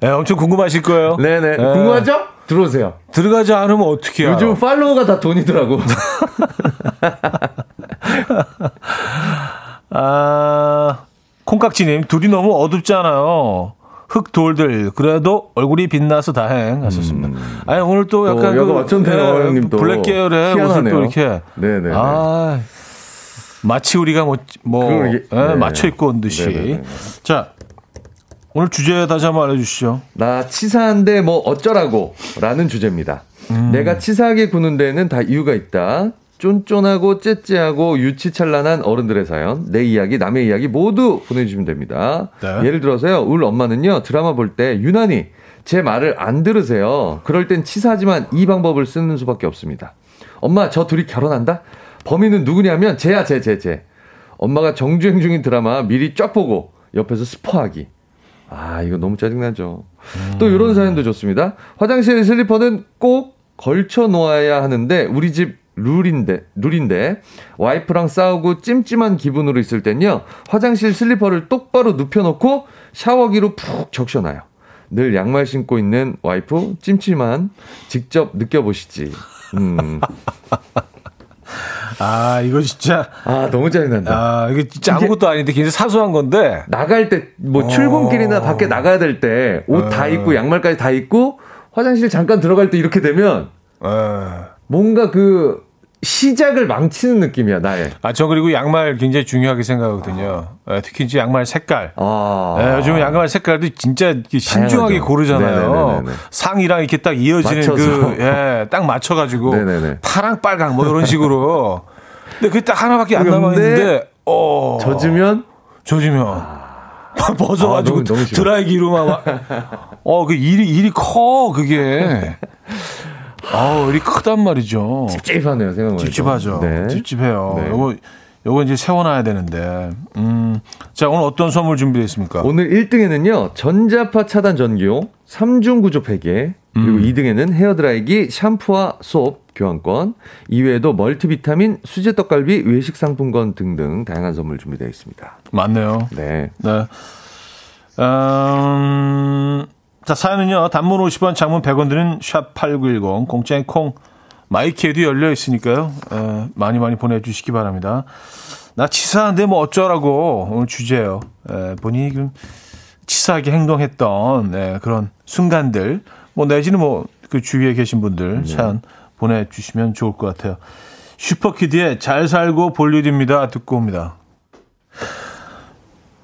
예, 엄청 궁금하실 거예요. 네네. 예. 궁금하죠? 들어오세요. 들어가지 않으면 어떻게 해요? 요즘 팔로우가 다 돈이더라고. 아, 콩깍지님, 둘이 너무 어둡잖아요. 흑돌들, 그래도 얼굴이 빛나서 다행 하셨습니다. 아니, 오늘 또 약간. 음. 또 약간 맞췄네요, 예. 블랙 계열의 옷을. 또 이렇게. 네네네. 아, 마치 우리가 뭐, 뭐 예, 네. 맞춰 입고 온 듯이. 네네네. 자, 오늘 주제 다시 한번 알려주시죠. 나 치사한데 뭐 어쩌라고 라는 주제입니다. 내가 치사하게 구는 데는 다 이유가 있다. 쫀쫀하고 째째하고 유치찬란한 어른들의 사연, 내 이야기, 남의 이야기 모두 보내주시면 됩니다. 네. 예를 들어서요, 우리 엄마는요, 드라마 볼 때 유난히 제 말을 안 들으세요. 그럴 땐 치사하지만 이 방법을 쓰는 수밖에 없습니다. 엄마, 저 둘이 결혼한다? 범인은 누구냐면, 쟤야, 쟤, 쟤, 쟤. 엄마가 정주행 중인 드라마 미리 쫙 보고 옆에서 스포하기. 아, 이거 너무 짜증나죠. 또 이런 사연도 좋습니다. 화장실 슬리퍼는 꼭 걸쳐 놓아야 하는데 우리 집 룰인데 룰인데 와이프랑 싸우고 찜찜한 기분으로 있을 땐요. 화장실 슬리퍼를 똑바로 눕혀 놓고 샤워기로 푹 적셔놔요. 늘 양말 신고 있는 와이프 찜찜한 직접 느껴보시지. 음. 아, 이거 진짜. 아, 너무 짜증난다. 아, 이거 진짜 아무것도 아닌데 굉장히 사소한 건데. 나갈 때뭐 어. 출근길이나 밖에 나가야 될 때 옷 다 입고 양말까지 다 입고 화장실 잠깐 들어갈 때 이렇게 되면 에. 뭔가 그 시작을 망치는 느낌이야 나의. 아, 저 그리고 양말 굉장히 중요하게 생각하거든요. 예, 특히 이제 양말 색깔. 아. 예, 요즘 양말 색깔도 진짜 신중하게 다양하죠. 고르잖아요. 네네네네. 상이랑 이렇게 딱 이어지는 맞춰서. 그, 예, 딱 맞춰가지고. 네네네. 파랑, 빨강 뭐 이런 식으로. 근데 그게 딱 하나밖에 안 남아 있는데, 어. 젖으면 젖으면. 벗어가지고 아, 너무- 너무 싫어. 드라이기로만 막. 어, 그 일이, 일이 커, 그게. 아우, 일이 크단 말이죠. 찝찝하네요 해도. 찝찝하죠. 네. 찝찝해요. 네. 요거, 요거 이제 세워놔야 되는데. 음. 자, 오늘 어떤 선물 준비되어 있습니까? 오늘 1등에는요 전자파 차단 전기요 3중 구조 베개 그리고 음. 2등에는 헤어드라이기 샴푸와 수업 교환권 이외에도 멀티비타민 수제 떡갈비 외식 상품권 등등 다양한 선물 준비되어 있습니다. 맞네요. 네. 네. 음, 자, 사연은요, 단문 50원, 장문 100원 드는 샵8910, 공짜인 콩, 마이키에도 열려 있으니까요, 에, 많이 많이 보내 주시기 바랍니다. 나 치사한데 뭐 어쩌라고, 오늘 주제예요. 에, 본인이 좀 치사하게 행동했던 네, 그런 순간들, 뭐 내지는 뭐 그 주위에 계신 분들 사연 보내 주시면 좋을 것 같아요. 슈퍼키드의 잘 살고 볼 일입니다. 듣고 옵니다.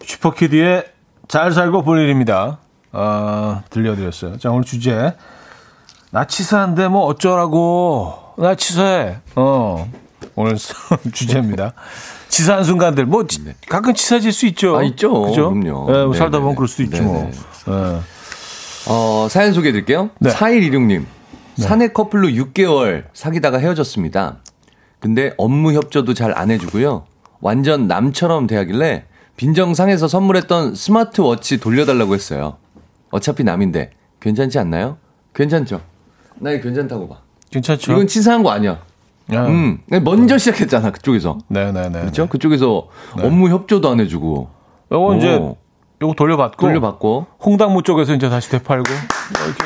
슈퍼키드의 잘 살고 볼 일입니다. 아, 들려드렸어요. 자, 오늘 주제. 나 치사한데 뭐 어쩌라고. 나 치사해. 어. 오늘 주제입니다. 치사한 순간들. 뭐, 치- 가끔 치사질 수 있죠. 아, 있죠. 그죠? 그럼요. 예, 뭐 살다 네네네. 보면 그럴 수도 있죠, 뭐. 예. 어, 사연 소개해 드릴게요. 네. 4126님. 사내 커플로 6개월 사귀다가 헤어졌습니다. 근데 업무 협조도 잘 안 해주고요. 완전 남처럼 대하길래 빈정상에서 선물했던 스마트워치 돌려달라고 했어요. 어차피 남인데 괜찮지 않나요? 괜찮죠? 나 이거 괜찮다고 봐. 괜찮죠? 이건 치사한 거 아니야. 예. 음, 먼저 시작했잖아 그쪽에서. 네네네. 그렇죠? 그쪽에서 업무 협조도 안 해주고. 요거 이제, 오. 요거 돌려받고. 돌려받고. 홍당무 쪽에서 이제 다시 되팔고. 뭐 이렇게.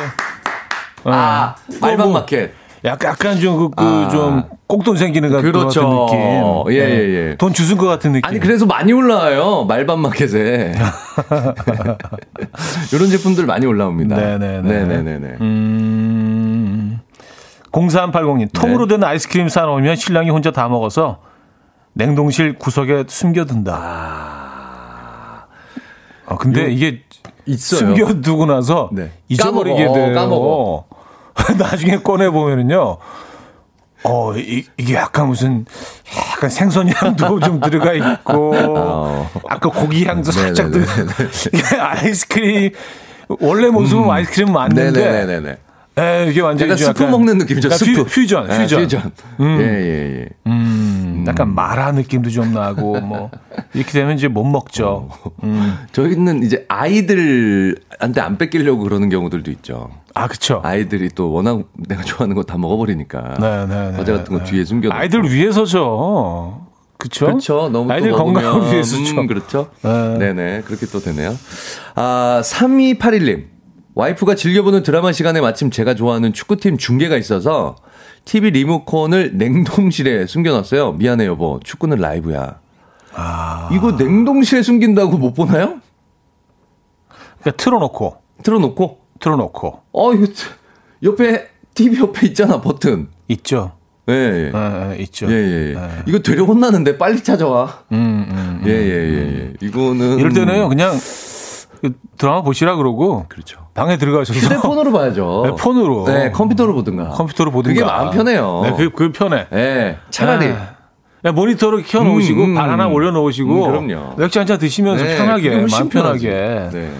아, 어. 말방 뭐 마켓. 약간, 약간 좀, 그, 그 아. 좀, 꼭돈 생기는 것 같은 그렇죠. 느낌. 네. 예, 예, 예. 돈 주순 것 같은 느낌. 아니 그래서 많이 올라와요 말반 마켓에 이런 제품들 많이 올라옵니다. 네네네. 네네네네. 음. 0380님, 통으로 된 아이스크림 사놓으면 신랑이 혼자 다 먹어서 냉동실 구석에 숨겨둔다. 아, 근데 이게 있어요. 숨겨두고 나서 네. 잊어버리게 까먹어. 돼요. 까먹어. 나중에 꺼내보면은요, 어, 이, 이게 약간 무슨, 약간 생선 향도 좀 들어가 있고, 어. 아까 고기 향도 살짝 들 네네네네. 이게 아이스크림, 원래 모습은 아이스크림 맞는데, 네네네네. 에, 이게 완전히 약간 좀 스프 먹는 느낌이죠. 야, 스프. 퓨, 전 네, 퓨전. 퓨전. 예, 예, 예. 음. 음. 약간 마라 느낌도 좀 나고 뭐 이렇게 되면 이제 못 먹죠. 어. 음. 저희는 이제 아이들한테 안 뺏기려고 그러는 경우들도 있죠. 아, 그쵸. 아이들이 또 워낙 내가 좋아하는 거 다 먹어버리니까. 네, 네, 네. 과자 같은 거 네. 뒤에 숨겨. 아이들 위해서죠. 그렇죠. 너무 아이들 건강을 위해서죠. 음, 그렇죠. 네. 네네. 그렇게 또 되네요. 아, 3281님. 와이프가 즐겨보는 드라마 시간에 마침 제가 좋아하는 축구팀 중계가 있어서 TV 리모컨을 냉동실에 숨겨놨어요. 미안해 여보. 축구는 라이브야. 아. 이거 냉동실에 숨긴다고 못 보나요? 그러니까 틀어놓고. 틀어놓고? 틀어놓고. 어, 이거 옆에 TV 옆에 있잖아 버튼. 있죠. 예, 예. 예, 예 있죠. 예, 예, 예. 예. 이거 되려 혼나는데 빨리 찾아와. 음, 음, 음, 예, 예, 예, 예. 이거는. 이럴 때는요, 그냥 그 드라마 보시라 그러고. 그렇죠. 방에 들어가셔서. 휴대폰으로 봐야죠. 네, 폰으로. 네, 컴퓨터로 보든가. 컴퓨터로 보든가. 그게 마음 편해요. 네, 그, 그 편해. 네, 차라리. 네. 네, 모니터로 켜놓으시고, 음, 음, 발 하나 올려놓으시고. 음, 그럼요. 맥주 한 잔 드시면서 네, 편하게, 마음 편하게. 네.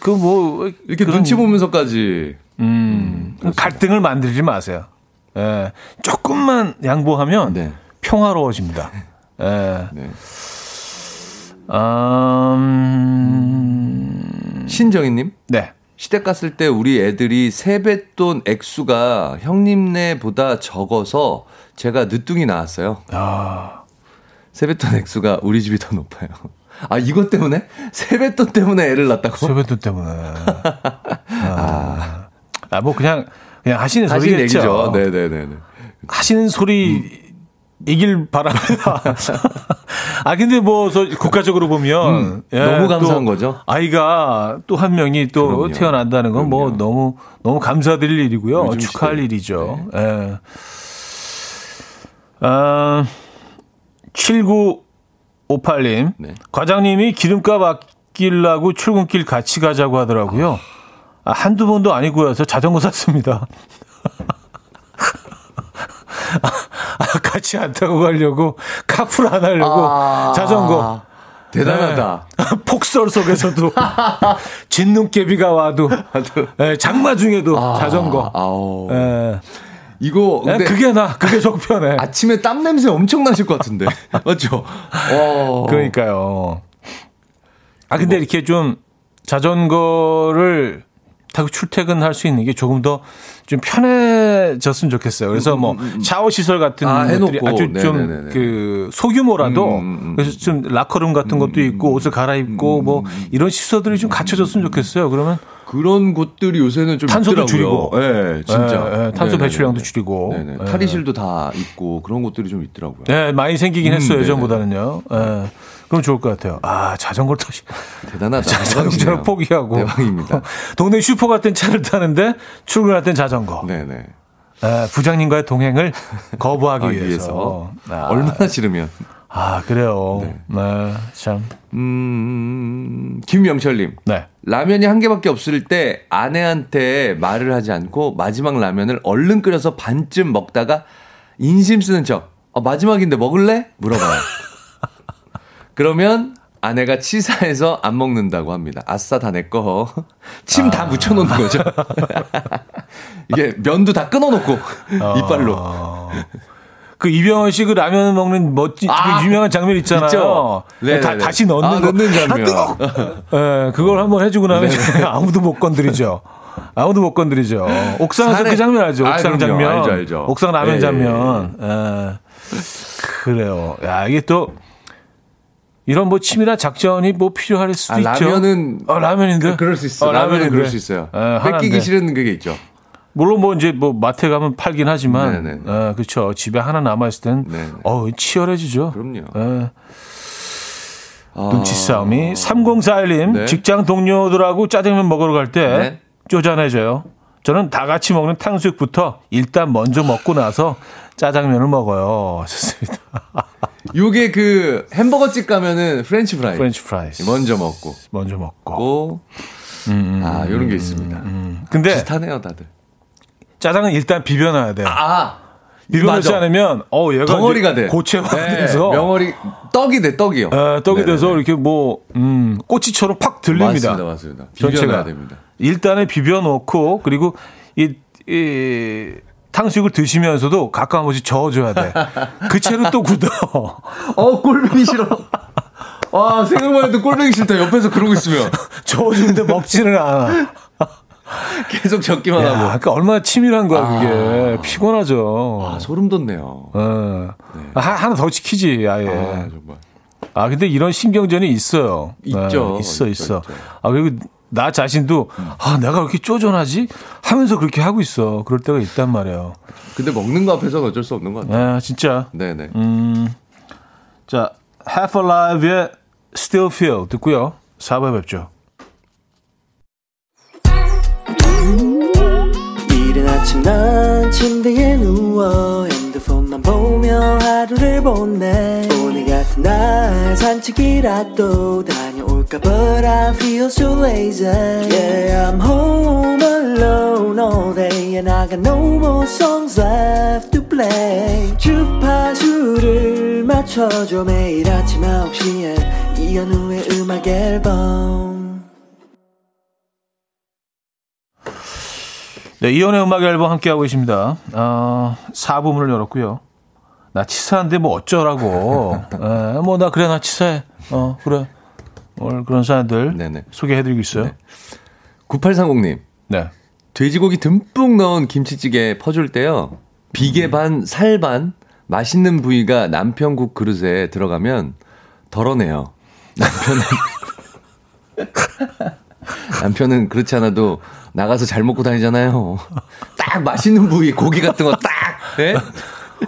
그 뭐. 이렇게 그런, 눈치 보면서까지. 음, 음 갈등을 만들지 마세요. 예. 조금만 양보하면 네. 평화로워집니다. 예. 네. 음... 신정희님? 네. 시댁 갔을 때 우리 애들이 세뱃돈 액수가 형님네보다 적어서 제가 늦둥이 나왔어요. 아. 세뱃돈 액수가 우리 집이 더 높아요. 아, 이것 때문에? 세뱃돈 때문에 애를 낳았다고? 세뱃돈 때문에. 아. 아, 뭐 그냥, 그냥 하시는 소리겠죠. 네네네. 하시는 소리, 음. 이길 바랍니다. 아 근데 뭐 국가적으로 보면 음, 예, 너무 감사한 거죠. 아이가 또 한 명이 또 그럼요. 태어난다는 건 뭐 너무 너무 감사드릴 일이고요. 축하할 시대. 일이죠. 네. 예. 아, 7958님 네. 과장님이 기름값 아끼려고 출근길 같이 가자고 하더라고요. 아, 한두 번도 아니고요. 저 자전거 샀습니다. 아, 같이 안 타고 가려고 카풀 안 하려고 아, 자전거. 대단하다. 네. 폭설 속에서도 진눈깨비가 와도 네, 장마 중에도 아, 자전거. 아우. 네. 이거 네, 그게 나 그게 속편해. 아침에 땀 냄새 엄청 나실 것 같은데 맞죠? 어. 그러니까요. 아 근데 뭐. 이렇게 좀 자전거를 타고 출퇴근할 수 있는 게 조금 더 좀 편해졌으면 좋겠어요. 그래서 뭐 음, 음, 음. 샤워 시설 같은 아, 것들이 아주 좀 그 소규모라도 음, 그래서 좀 라커룸 같은 것도 있고 옷을 갈아입고 뭐 이런 시설들이 좀 갖춰졌으면 좋겠어요. 그러면 그런 곳들이 요새는 좀 탄소도 있더라고요. 줄이고, 네, 진짜 네, 네, 탄소 배출량도 줄이고, 네네. 탈의실도 다 있고 그런 곳들이 좀 있더라고요. 네, 많이 생기긴 했어요 예전보다는요. 네. 그럼 좋을 것 같아요. 아, 자전거를 타시. 대단하다. 자전거를 포기하고. 대박입니다. 동네 슈퍼 같은 차를 타는데 출근할 땐 자전거. 네네. 아, 부장님과의 동행을 거부하기 위해서. 위해서. 아. 얼마나 싫으면. 아, 그래요. 네. 네. 참. 음, 김명철님. 네. 라면이 한 개밖에 없을 때 아내한테 말을 하지 않고 마지막 라면을 얼른 끓여서 반쯤 먹다가 인심 쓰는 척. 어, 마지막인데 먹을래? 물어봐요. 그러면 아내가 치사해서 안 먹는다고 합니다. 아싸 다 내 거. 침다 묻혀놓는 거죠. 이게 면도 다 끊어놓고 어... 이빨로. 그 이병헌 씨 그 라면 먹는 멋진 아, 그 유명한 장면 있잖아요. 있죠? 네, 다, 다시 넣는 아, 거. 넣는 장면. 네, 그걸 한번 해주고 나면 아무도 못 건드리죠. 아무도 못 건드리죠. 옥상에서 산에... 그 장면 알죠? 아, 옥상 아, 장면. 알죠, 알죠. 옥상 라면 네, 장면. 예. 예. 그래요. 야, 이게 또 이런 뭐 치밀한 작전이 뭐 필요할 수도 아, 있죠. 라면은 어, 라면인데 그, 럴 수 있어. 어, 라면은 그럴 수 있어요. 에, 뺏기기 싫은 그게 있죠. 물론 뭐 이제 뭐 마트에 가면 팔긴 하지만 어, 그렇죠. 집에 하나 남아 있을 땐 어, 치열해지죠. 그럼요. 에. 아... 눈치 싸움이 3041님 네. 직장 동료들하고 짜장면 먹으러 갈때 네. 쪼잔해져요. 저는 다 같이 먹는 탕수육부터 일단 먼저 먹고 나서 짜장면을 먹어요. 좋습니다. 요게 그 햄버거 집 가면은 프렌치 프라이. French fries. 먼저 먹고. 먼저 먹고. 음, 음, 아, 요런 게 있습니다. 음, 음. 근데 비슷하네요, 다들. 짜장은 일단 비벼놔야 돼요. 아. 비벼놓지 않으면 어 얘가 덩어리가 돼. 고체화 네, 돼서 면발이 떡이 돼 떡이요. 네, 떡이 네네네. 돼서 이렇게 뭐 음, 꼬치처럼 팍 들립니다. 맞습니다, 맞습니다. 전체가 됩니다. 일단은 비벼놓고 그리고 이, 이 탕수육을 드시면서도 가끔 한 번씩 저어줘야 돼. 그 채로 또 굳어. 어, 꼴보기 싫어. 아, 생각만 해도 꼴보기 싫다. 옆에서 그러고 있으면. 저어주는데 먹지는 않아. 계속 적기만 야, 하고. 그러니까 얼마나 치밀한 거야, 그게. 피곤하죠. 아, 소름 돋네요. 어. 하, 하나 더 지키지, 아예. 아, 정말. 아, 근데 이런 신경전이 있어요. 있죠. 네, 있어, 있어. 있죠. 아, 그리고 나 자신도, 아, 내가 왜 이렇게 쪼잔하지? 하면서 그렇게 하고 있어. 그럴 때가 있단 말이에요. 근데 먹는 거 앞에서는 어쩔 수 없는 것 같아요. 아, 진짜. 네네. 음, 자, Half Alive의 Still Feel 듣고요. 4부에 뵙죠. 이른 아침 난 침대에 누워 핸드폰만 보며 하루를 보내 오늘 같은 날 산책이라도 다 녀올까 But I feel so lazy Yeah I'm home alone all day And I got no more songs left to play 주파수를 맞춰줘 매일 아침 9시에 이현우의 음악 앨범 네, 이연의 음악 앨범 함께하고 계십니다. 어, 4부 문을 열었고요. 나 치사한데 뭐 어쩌라고. 에, 뭐, 나 그래, 나 치사해. 어, 그래. 오늘 그런 사연들 네네. 소개해드리고 있어요. 네. 9830님. 네. 돼지고기 듬뿍 넣은 김치찌개 퍼줄 때요. 비계 반, 살 반, 맛있는 부위가 남편국 그릇에 들어가면 덜어내요. 남편은. 남편은 그렇지 않아도 나가서 잘 먹고 다니잖아요. 딱 맛있는 부위, 고기 같은 거 딱, 예?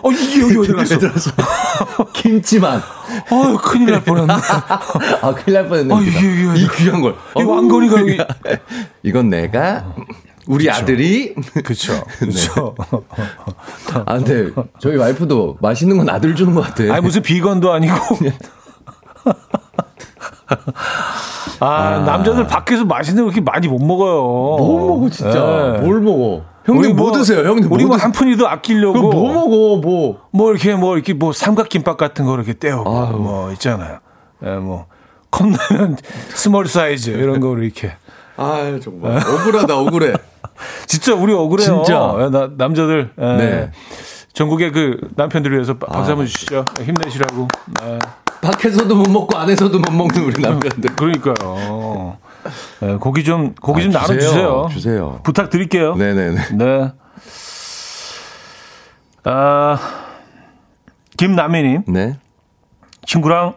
어, 이게 여기 어디 갔어? 김치만. 어휴, 큰일 날 뻔했네. 아, 큰일 날 뻔했네. 아, 이게, 이게, 이 귀한 걸. 이 왕건이가 여기. 이건 내가, 우리 아들이. 그쵸. 그쵸. 아, 근데 저희 와이프도 맛있는 건 아들 주는 것 같아. 아니, 무슨 비건도 아니고. 아, 남자들 밖에서 맛있는 거 그렇게 많이 못 먹어요. 뭘 먹어, 진짜. 네. 뭘 먹어. 형님 우리 뭐, 드세요, 형님? 우리 뭐뭐 드세요? 한 푼이도 아끼려고. 뭐 먹어, 뭐. 뭐 이렇게 뭐 이렇게 뭐 삼각김밥 같은 거 이렇게 아유. 뭐 있잖아요. 예, 뭐 컵라면 small 사이즈 이런 거 이렇게. 아 정말. 억울하다, 억울해. 진짜 우리 억울해요. 진짜. 예, 나, 남자들. 예. 네. 전국의 그 남편들을 위해서 박수 한번 주시죠. 예, 힘내시라고. 예, 밖에서도 못 먹고 안에서도 못 먹는 우리 남편들. 그러니까요. 예, 고기 좀 고기 좀 아, 나눠 주세요. 주세요. 주세요. 부탁드릴게요. 네네네. 네. 아, 김남희님. 네. 친구랑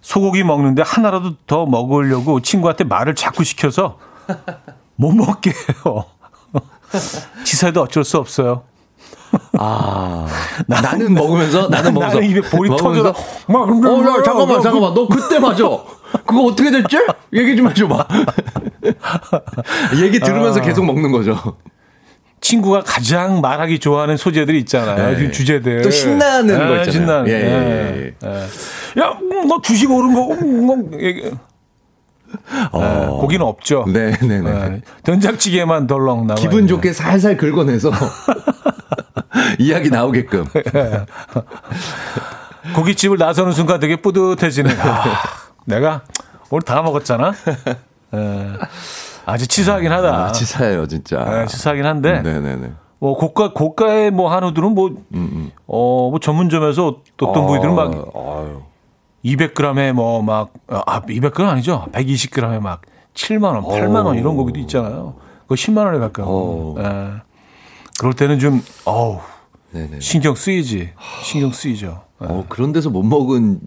소고기 먹는데 하나라도 더 먹으려고 친구한테 말을 자꾸 시켜서 못 먹게 해요. 치사해도 어쩔 수 없어요. 아. 나는 먹으면서, 나는 먹으면서. 나는 입에 볼이 터져서 막 어, 야, 잠깐만, 그- 잠깐만. 너 그때 맞아. 그거 어떻게 됐지? 얘기 좀 해줘봐. 얘기 들으면서 아. 계속 먹는 거죠. 친구가 가장 말하기 좋아하는 소재들이 있잖아요. 네. 그 주제들. 또 신나는 거 네, 있잖아요. 신나는. 예, 예, 예, 예. 야, 음, 너 주식 오른 거, 음, 음, 얘기- 예, 고기는 없죠. 어. 네네네. 예, 된장찌개만 덜렁 남아. 기분 좋게 살살 긁어내서 이야기 나오게끔. 고깃집을 나서는 순간 되게 뿌듯해지는. 아, 내가 오늘 다 먹었잖아. 예, 아주 치사하긴 하다. 아, 치사해요, 진짜. 예, 치사하긴 한데. 네네네. 뭐 고가 고가의 뭐 한우들은 뭐 음, 어, 뭐 전문점에서 어떤 부위들은 막 아유. 200g에 뭐 막, 아, 200g 아니죠? 120g에 막 7만 원, 8만 원 이런 고기도 있잖아요. 그거 10만 원에 가까워. 오. 예. 그럴 때는 좀, 어우, 네네. 신경 쓰이지. 신경 쓰이죠. 예. 어, 그런 데서 못 먹은,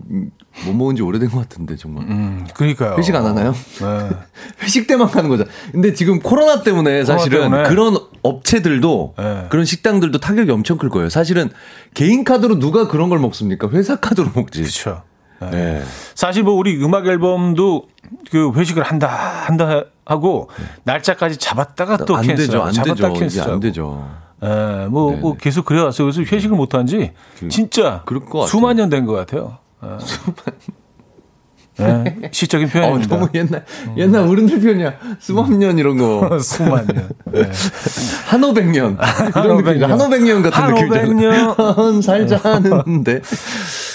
못 먹은 지 오래된 것 같은데, 정말. 음, 그러니까요. 회식 안 하나요? 예. 회식 때만 가는 거죠. 근데 지금 코로나 때문에 사실은 때문에. 그런 업체들도 네. 그런 식당들도 타격이 엄청 클 거예요. 사실은 개인 카드로 누가 그런 걸 먹습니까? 회사 카드로 먹지. 그렇죠. 예. 네. 사실 뭐 우리 음악 앨범도 그 회식을 한다, 한다 하고 날짜까지 잡았다가 또 안 cancel. 되죠, 안 잡았다 되죠. cancel. 안 되죠. 예, 뭐, 뭐 계속 그래왔어요. 그래서 회식을 못한 지 진짜 그럴 것 같아요. 수만 년 된 것 같아요. 예. 네, 시적인 어, 표현입니다. 너무 옛날, 옛날 어른들 표현이야. 수만년 이런 거. 수만년. 네. 한오백년. 이런 느낌이죠. 한오백년 같은 한오백년. 느낌이죠. 살자는데.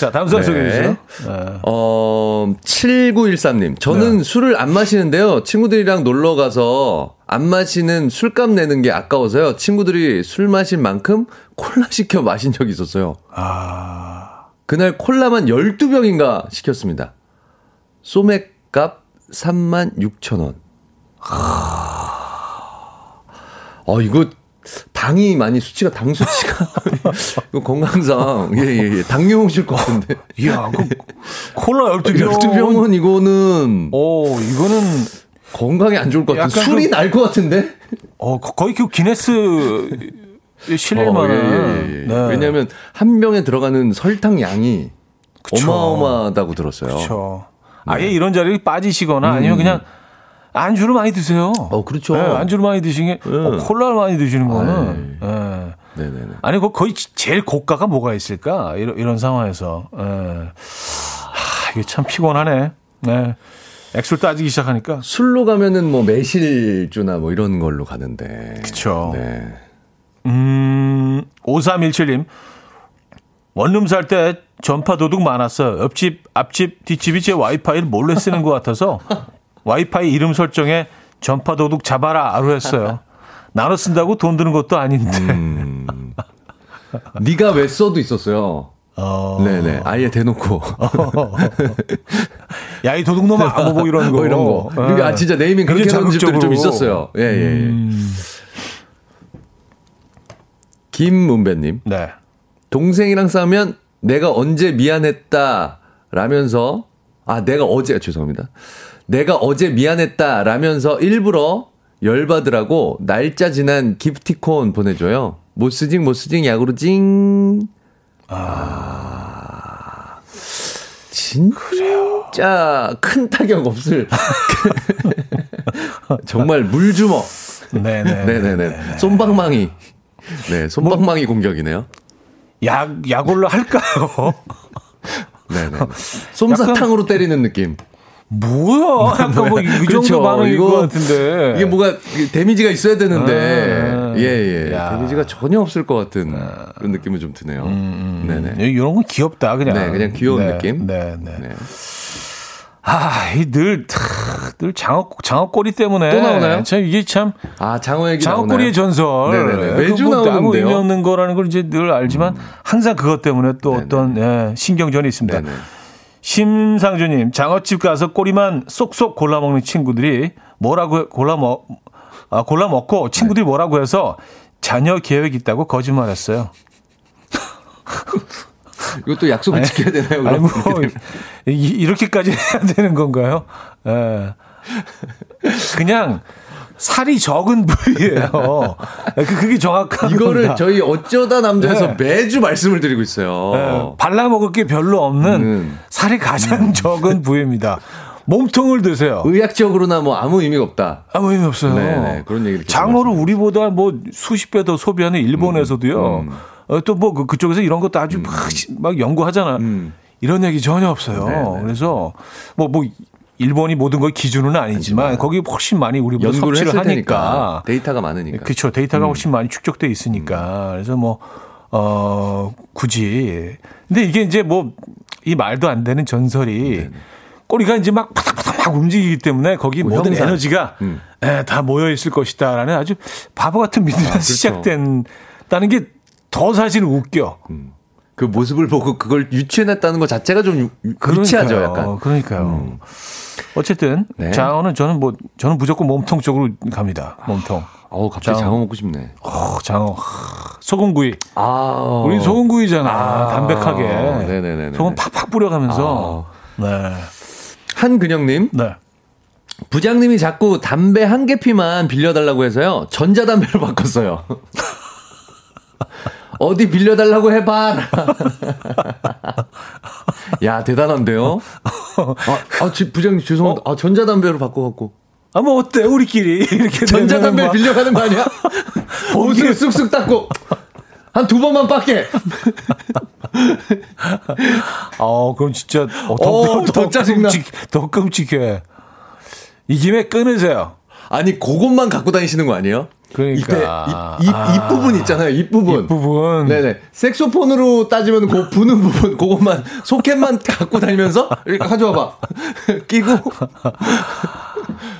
자, 다음 사연 네. 소개해 주세요. 네. 어, 7913님. 저는 네. 술을 안 마시는데요. 친구들이랑 놀러 가서 안 마시는 술값 내는 게 아까워서요. 친구들이 술 마신 만큼 콜라 시켜 마신 적이 있었어요. 아, 그날 콜라만 12병인가 시켰습니다. 소맥값 3만 6천 원. 어, 이거 당이 많이 수치가 당 수치가 건강상 예예 예, 당뇨 오실 것 같은데. 이야, 그 콜라 12병. 12병은 이거는 오, 이거는 건강에 안 좋을 것 같은 약간 술이 그- 날것 같은데. 어, 거- 거의 그 기네스 실릴 어, 만한. 예, 예, 예. 네. 왜냐하면 한 병에 들어가는 설탕 양이 그쵸. 어마어마하다고 들었어요. 그렇죠. 아예 이런 자리에 빠지시거나 아니면 그냥 안주를 많이 드세요. 음. 어, 그렇죠. 네, 안주를 많이 드시는 게 어, 콜라를 많이 드시는 거는. 예. 네네네. 아니, 그 거의 제일 고가가 뭐가 있을까? 이런, 이런 상황에서. 예. 하, 이게 참 피곤하네. 네. 액수를 따지기 시작하니까. 술로 가면은 뭐 매실주나 뭐 이런 걸로 가는데. 그쵸. 네. 음, 5317님. 원룸 살 때 전파 도둑 많았어요. 옆집, 앞집, 뒷집이 제 와이파이를 몰래 쓰는 것 같아서 와이파이 이름 설정에 전파 도둑 잡아라로 했어요. 나눠 쓴다고 돈 드는 것도 아닌데. 음. 네가 왜 써도 있었어요. 어, 네네. 아예 대놓고. 야, 이 도둑놈아! 뭐, 뭐 이런 거. 뭐 이런 거. 이게 아, 진짜 네이밍 그렇게 하는 집들이 좀. 있었어요. 예, 예, 예. 음, 김문배님. 네. 동생이랑 싸우면 내가 언제 미안했다 라면서 아 내가 어제 죄송합니다. 내가 어제 미안했다 라면서 일부러 열받으라고 날짜 지난 기프티콘 보내줘요. 못 쓰징 못 쓰징 야구르징. 아 진짜 큰 타격 없을 정말 물주먹. 네네. 네네네. 솜방망이. 네, 솜방망이 공격이네요. 약, 약올로 할까요? 네네. 솜사탕으로 때리는 느낌. 뭐야? 약간 뭐, 이 그렇죠. 정도 반응인 이거- 것 같은데. 이게 뭐가 데미지가 있어야 되는데, 네. 예, 예. 야. 데미지가 전혀 없을 것 같은 그런 느낌은 좀 드네요. 네네. 이런 건 귀엽다, 그냥. 네, 그냥 귀여운 네, 느낌. 네, 네. 네. 아, 이 늘, 탁, 늘 장어, 장어꼬리 때문에. 또 나오나요? 참, 이게 참, 아, 장어 얘기 장어꼬리의 나오나요? 전설. 네네네. 그거 매주 뭐 나오는데요. 음. 의미 없는 거라는 걸 이제 늘 알지만, 항상 그것 때문에 또 어떤, 예, 신경전이 있습니다. 네네. 심상주 님, 장어집 가서 꼬리만 쏙쏙 골라 먹는 친구들이 뭐라고, 해- 골라 먹, 아, 골라 먹고 친구들이 네. 뭐라고 해서 자녀 계획 있다고 거짓말 했어요. 이것도 약속을 지켜야 되나요? 아니? 뭐, 이, 이렇게까지 해야 되는 건가요? 예. 그냥 살이 적은 부위예요. 그, 그게 정확한 이거를 겁니다. 저희 어쩌다 남자에서 네. 매주 말씀을 드리고 있어요. 예, 발라 먹을 게 별로 없는 음. 살이 가장 적은 부위입니다. 몸통을 드세요. 의학적으로나 뭐 아무 의미가 없다. 아무 의미 없어요. 네네, 그런 얘기를 장어를 우리보다 뭐 수십 배 더 소비하는 일본에서도요. 음. 어, 또뭐 그, 그쪽에서 이런 것도 아주 막, 시- 막 연구하잖아. 음. 이런 얘기 전혀 없어요. 네네. 그래서 뭐 뭐 일본이 모든 걸 기준은 아니지만 거기 훨씬 많이 우리보다 연구를 섭취를 하니까. 데이터가 많으니까. 그렇죠. 데이터가 훨씬 많이 축적돼 있으니까. 그래서 뭐, 어, 굳이. 근데 이게 이제 뭐, 이 말도 안 되는 전설이 꼬리가 이제 막 파닥파닥 막 움직이기 때문에 거기 뭐 모든 형상. 에너지가 음. 에, 다 모여 있을 것이다라는 아주 바보 같은 믿음이 그렇죠. 시작된다는 게 더 사실 웃겨. 그 모습을 보고 그걸 유치해냈다는 것 자체가 좀 유- 유치하죠, 그러니까요. 약간. 그러니까요. 어쨌든 네. 장어는 저는 뭐 저는 무조건 몸통 쪽으로 갑니다. 몸통. 어우, 갑자기 장어. 장어 먹고 싶네. 어, 장어. 하, 소금구이. 아. 우리 소금구이잖아. 아, 담백하게. 네네네네. 소금 팍팍 뿌려가면서. 네. 한근영님, 네. 부장님이 자꾸 담배 한 개피만 빌려달라고 해서요. 전자담배로 바꿨어요. 어디 빌려달라고 해봐. 야, 대단한데요? 아, 아 지- 부장님 죄송합니다. 아, 전자담배로 바꿔갖고. 아, 뭐 어때? 우리끼리. 이렇게. 전자담배 빌려가는 거 아니야? 옷을 쑥쑥 닦고. 한 두 번만 빡게. 어, 그럼 진짜 어, 더, 어, 더, 더 짜증나. 끔찍, 더 끔찍해. 이 김에 끊으세요. 아니, 그것만 갖고 다니시는 거 아니에요? 그러니까. 입, 입, 입 부분 있잖아요, 입 부분. 이 부분. 네네. 색소폰으로 따지면 그 부는 부분, 그것만, 소켓만 갖고 다니면서, 이렇게 가져와 봐. 끼고.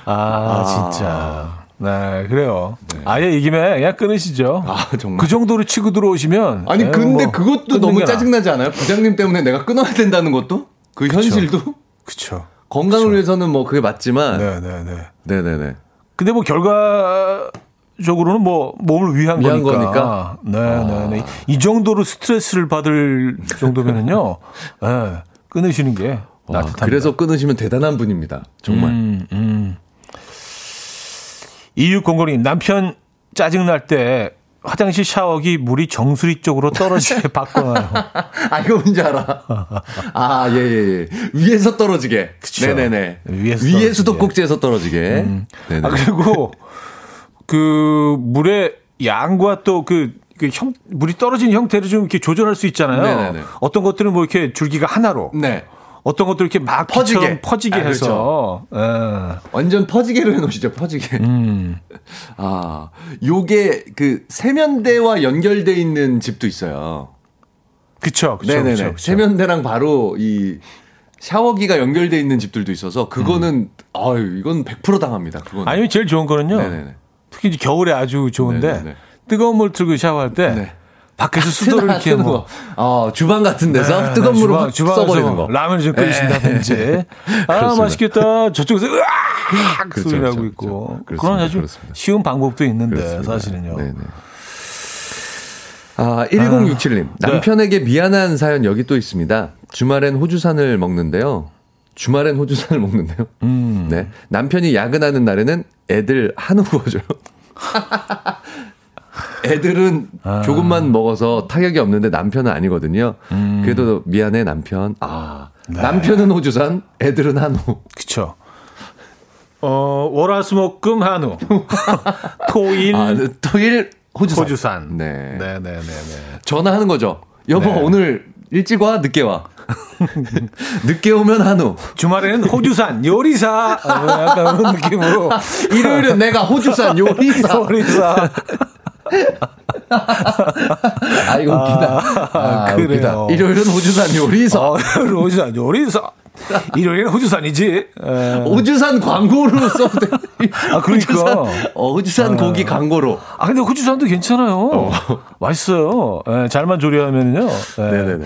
아, 진짜. 네, 그래요. 아예 이 김에 그냥 끊으시죠. 아, 정말. 그 정도로 치고 들어오시면. 아니, 에이, 근데 뭐 그것도 너무. 짜증나지 않아요? 부장님 때문에 내가 끊어야 된다는 것도? 그 현실도? 그쵸. 건강을 위해서는 뭐 그게 맞지만. 네, 네, 네. 네네네. 근데 뭐 결과 적으로는 뭐 몸을 위한, 위한 거니까. 거니까? 네, 네, 네. 이 정도로 스트레스를 받을 정도면은요. 네, 끊으시는 게 와, 낫답니다. 그래서 끊으시면 대단한 분입니다. 정말. 음, 음. 2600님, 남편 짜증날 때 화장실 샤워기 물이 정수리 쪽으로 떨어지게 바꿔놔요. 아, 이거 뭔지 알아. 아, 예, 예, 예. 위에서 떨어지게. 그쵸. 네네네. 위에서 위에. 수도꼭지에서 떨어지게. 네네. 아, 그리고 그 물의 양과 또 그, 그 형, 물이 떨어진 형태를 좀 이렇게 조절할 수 있잖아요. 네네네. 어떤 것들은 뭐 이렇게 줄기가 하나로. 네. 어떤 것들 이렇게 막 퍼지게. 퍼지게 아, 해서 예. 완전 퍼지게로 해놓으시죠, 퍼지게. 음. 아, 요게 그 세면대와 연결돼 있는 집도 있어요. 그쵸 그쵸 네네네. 그쵸, 그쵸. 세면대랑 바로 이 샤워기가 연결돼 있는 집들도 있어서 그거는 아유 이건 100% 당합니다. 그거는. 아니면 제일 좋은 거는요. 네네네. 특히 이제 겨울에 아주 좋은데 네네네. 뜨거운 물 틀고 샤워할 때 네. 밖에서 수도를 이렇게 뭐 거. 어, 주방 같은 데서 네, 뜨거운 네, 물을 주방- 써버리는 거. 라면을 좀 끓이신다든지 아 그렇습니다. 맛있겠다 저쪽에서 으악 그렇죠, 소리 나고 그렇죠, 있고 그렇죠. 그런 아주 그렇습니다. 쉬운 방법도 있는데 그렇습니다. 사실은요. 네네. 아, 1067님. 네. 남편에게 미안한 사연 여기 또 있습니다. 주말엔 호주산을 먹는데요. 주말엔 호주산을 먹는데요. 음. 네. 남편이 야근하는 날에는 애들 한우 구워줘요. 애들은 아. 조금만 먹어서 타격이 없는데 남편은 아니거든요. 음. 그래도 미안해 남편. 아 네. 남편은 호주산, 애들은 한우. 그쵸. 어, 월화수목금 한우. 토일 아, 토일 호주산. 호주산. 네. 네네네네. 전화하는 거죠. 여보 네. 오늘 일찍 와 늦게 와. 늦게 오면 한우. 주말에는 호주산 요리사. 어, 약간 그런 느낌으로. 일요일은 내가 호주산 요리사. 요리사. 아 이거 웃기다. 아, 아, 웃기다. 그래요. 일요일은 호주산 요리사. 어, 호주산 요리사. 일요일은 호주산이지. 에. 호주산 광고로 써도 돼. 아, 그러니까. 호주산, 어, 호주산 고기 광고로. 아, 근데 호주산도 괜찮아요. 맛있어요. 예, 잘만 조리하면요. 예. 네네네.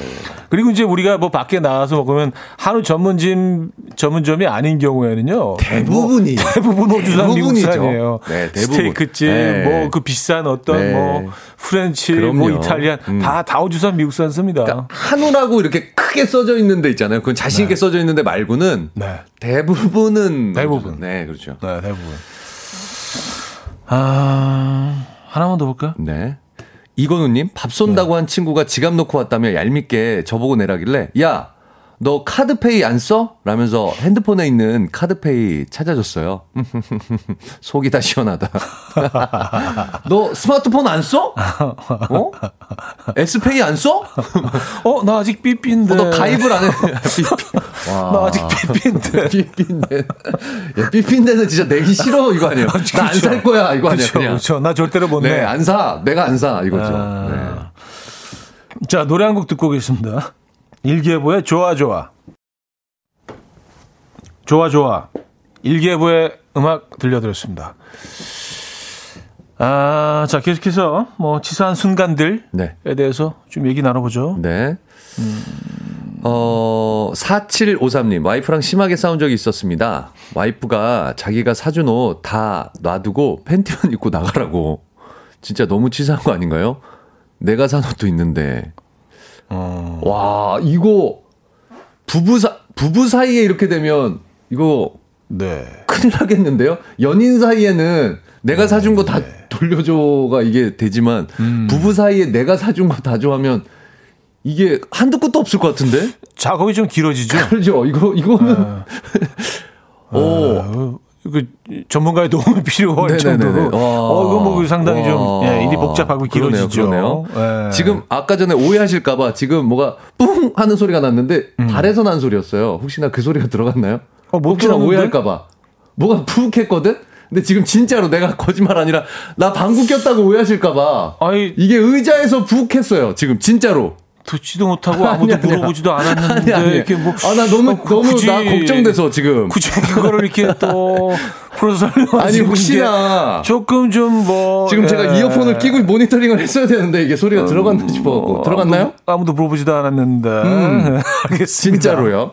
그리고 이제 우리가 뭐 밖에 나가서 먹으면 한우 전문점, 전문점이 아닌 경우에는요. 대부분이. 뭐 대부분 호주산. 미국산이에요. 네, 대부분. 스테이크집, 네. 뭐그 비싼 어떤 네. 뭐 French, 뭐 그럼요. Italian 음. 다, 다 호주산 미국산 씁니다. 그러니까 한우라고 이렇게 크게 써져 있는 데 있잖아요. 그건 자신 있게 써져 있는 데 말고는 네. 대부분은 대부분. 네, 그렇죠. 네, 대부분. 아, 하나만 더 볼까요? 네. 이건우님, 밥 쏜다고 한 친구가 지갑 놓고 왔다며 얄밉게 저보고 내라길래, 야, 너 카드페이 안 써? 라면서 핸드폰에 있는 카드페이 찾아줬어요. 속이 다 시원하다. 너 스마트폰 안 써? 어? S페이 안 써? 어, 나 아직 삐삐인데. 어, 너 가입을 안 해. 나 아직 삐삐인데. 삐삐인데. 야, 삐삐인데는 진짜 내기 싫어, 이거 아니에요. 나 안 살 거야, 이거 아니야. 그렇죠. 나 절대로 못 네, 내. 안 사. 내가 안 사. 이거죠. 아. 네. 자, 노래 한 곡 듣고 계십니다. 일기예보의 좋아, 좋아. 좋아, 좋아. 일기예보의 음악 들려드렸습니다. 아, 자, 계속해서 뭐 치사한 순간들에 네. 대해서 좀 얘기 나눠보죠. 네. 어, 4753님, 와이프랑 심하게 싸운 적이 있었습니다. 와이프가 자기가 사준 옷 다 놔두고 팬티만 입고 나가라고. 진짜 너무 치사한 거 아닌가요? 내가 산 옷도 있는데. 어, 와, 이거, 부부 사, 부부 사이에 이렇게 되면, 이거 네. 큰일 나겠는데요? 연인 사이에는 내가 사준 거다 돌려줘가 이게 되지만, 부부 사이에 내가 사준 거 다 줘하면, 이게 한두 끝도 없을 것 같은데? 작업이 좀 길어지죠? 그렇죠. 이거, 이거는, 오, 어, 그 전문가의 도움이 필요할 네네네네. 정도로 와. 어 이거 뭐 상당히 좀 와. 예, 일이 복잡하고 그러네요, 길어지죠. 그러네요. 예. 지금 아까 전에 오해하실까봐 지금 뭐가 뿡 하는 소리가 났는데 음. 발에서 난 소리였어요. 혹시나 그 소리가 들어갔나요? 어, 못 혹시나 들었는데? 오해할까봐. 뭐가 푹 했거든? 근데 지금 진짜로 내가 거짓말 아니라 나 방구 꼈다고 오해하실까봐. 아이 이게 의자에서 푹 했어요. 지금 진짜로. 듣지도 못하고 아무도 아니. 물어보지도 않았는데 아니, 아니. 이렇게 뭐 아, 나 너무, 어, 그 너무 굳이- 나 걱정돼서 지금. 굳이 그거를 이렇게 또 풀어서 설명하시는 아니, 혹시나. 게 조금 좀 뭐 지금 제가 예. 이어폰을 끼고 모니터링을 했어야 되는데 이게 소리가 들어갔나 싶어갖고. 들어갔나요? 아무도, 아무도 물어보지도 않았는데 알겠습니다. 진짜로요?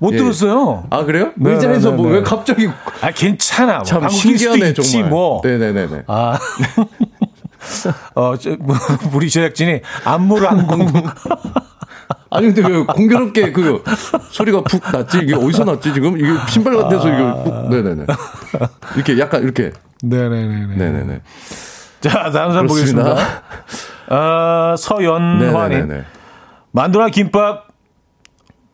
못 예. 들었어요. 아, 그래요? 네, 의자에서 네, 뭐 네. 왜 갑자기. 아 괜찮아. 뭐참 신기하네, 정말. 뭐. 네네네네. 아. 어, 저, 뭐, 우리 제작진이 안무를 안 공. 아니 근데 왜 공교롭게 그 소리가 푹 났지 이게 어디서 났지 지금 이게 신발 같아서 이게 푹 네네네 이렇게 약간 이렇게 네네네네. 네네네 자, 다음 사람 그렇습니다. 보겠습니다. 아, 서연화님. 네네네 만두나 김밥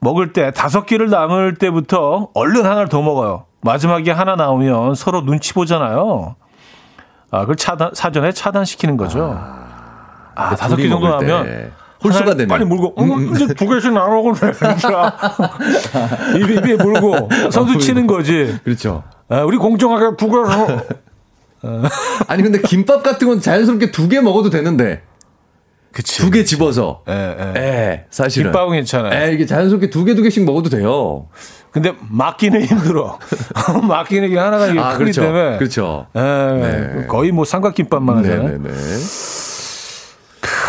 먹을 때 다섯 개를 남을 때부터 얼른 하나를 더 먹어요. 마지막에 하나 나오면 서로 눈치 보잖아요. 아, 그걸 차단, 사전에 차단시키는 거죠. 아, 다섯 개 정도 나면 홀수가 되면 빨리 물고 어, 이제 두 개씩 나눠 먹으면 되니까 입에 입에 물고 선수 치는 거지. 그렇죠 아, 우리 공정하게 두 개서 아니 근데 김밥 같은 건 자연스럽게 두 개 먹어도 되는데 그치. 두 개 집어서 예, 예. 예 사실은 김밥은 괜찮아요. 예 이게 자연스럽게 두 개 두 개씩 먹어도 돼요 근데 맡기는 힘들어. 맡기는 게 하나가 아 크기 그렇죠 때문에. 그렇죠 예, 네. 거의 뭐 삼각김밥만 하잖아요. 네네네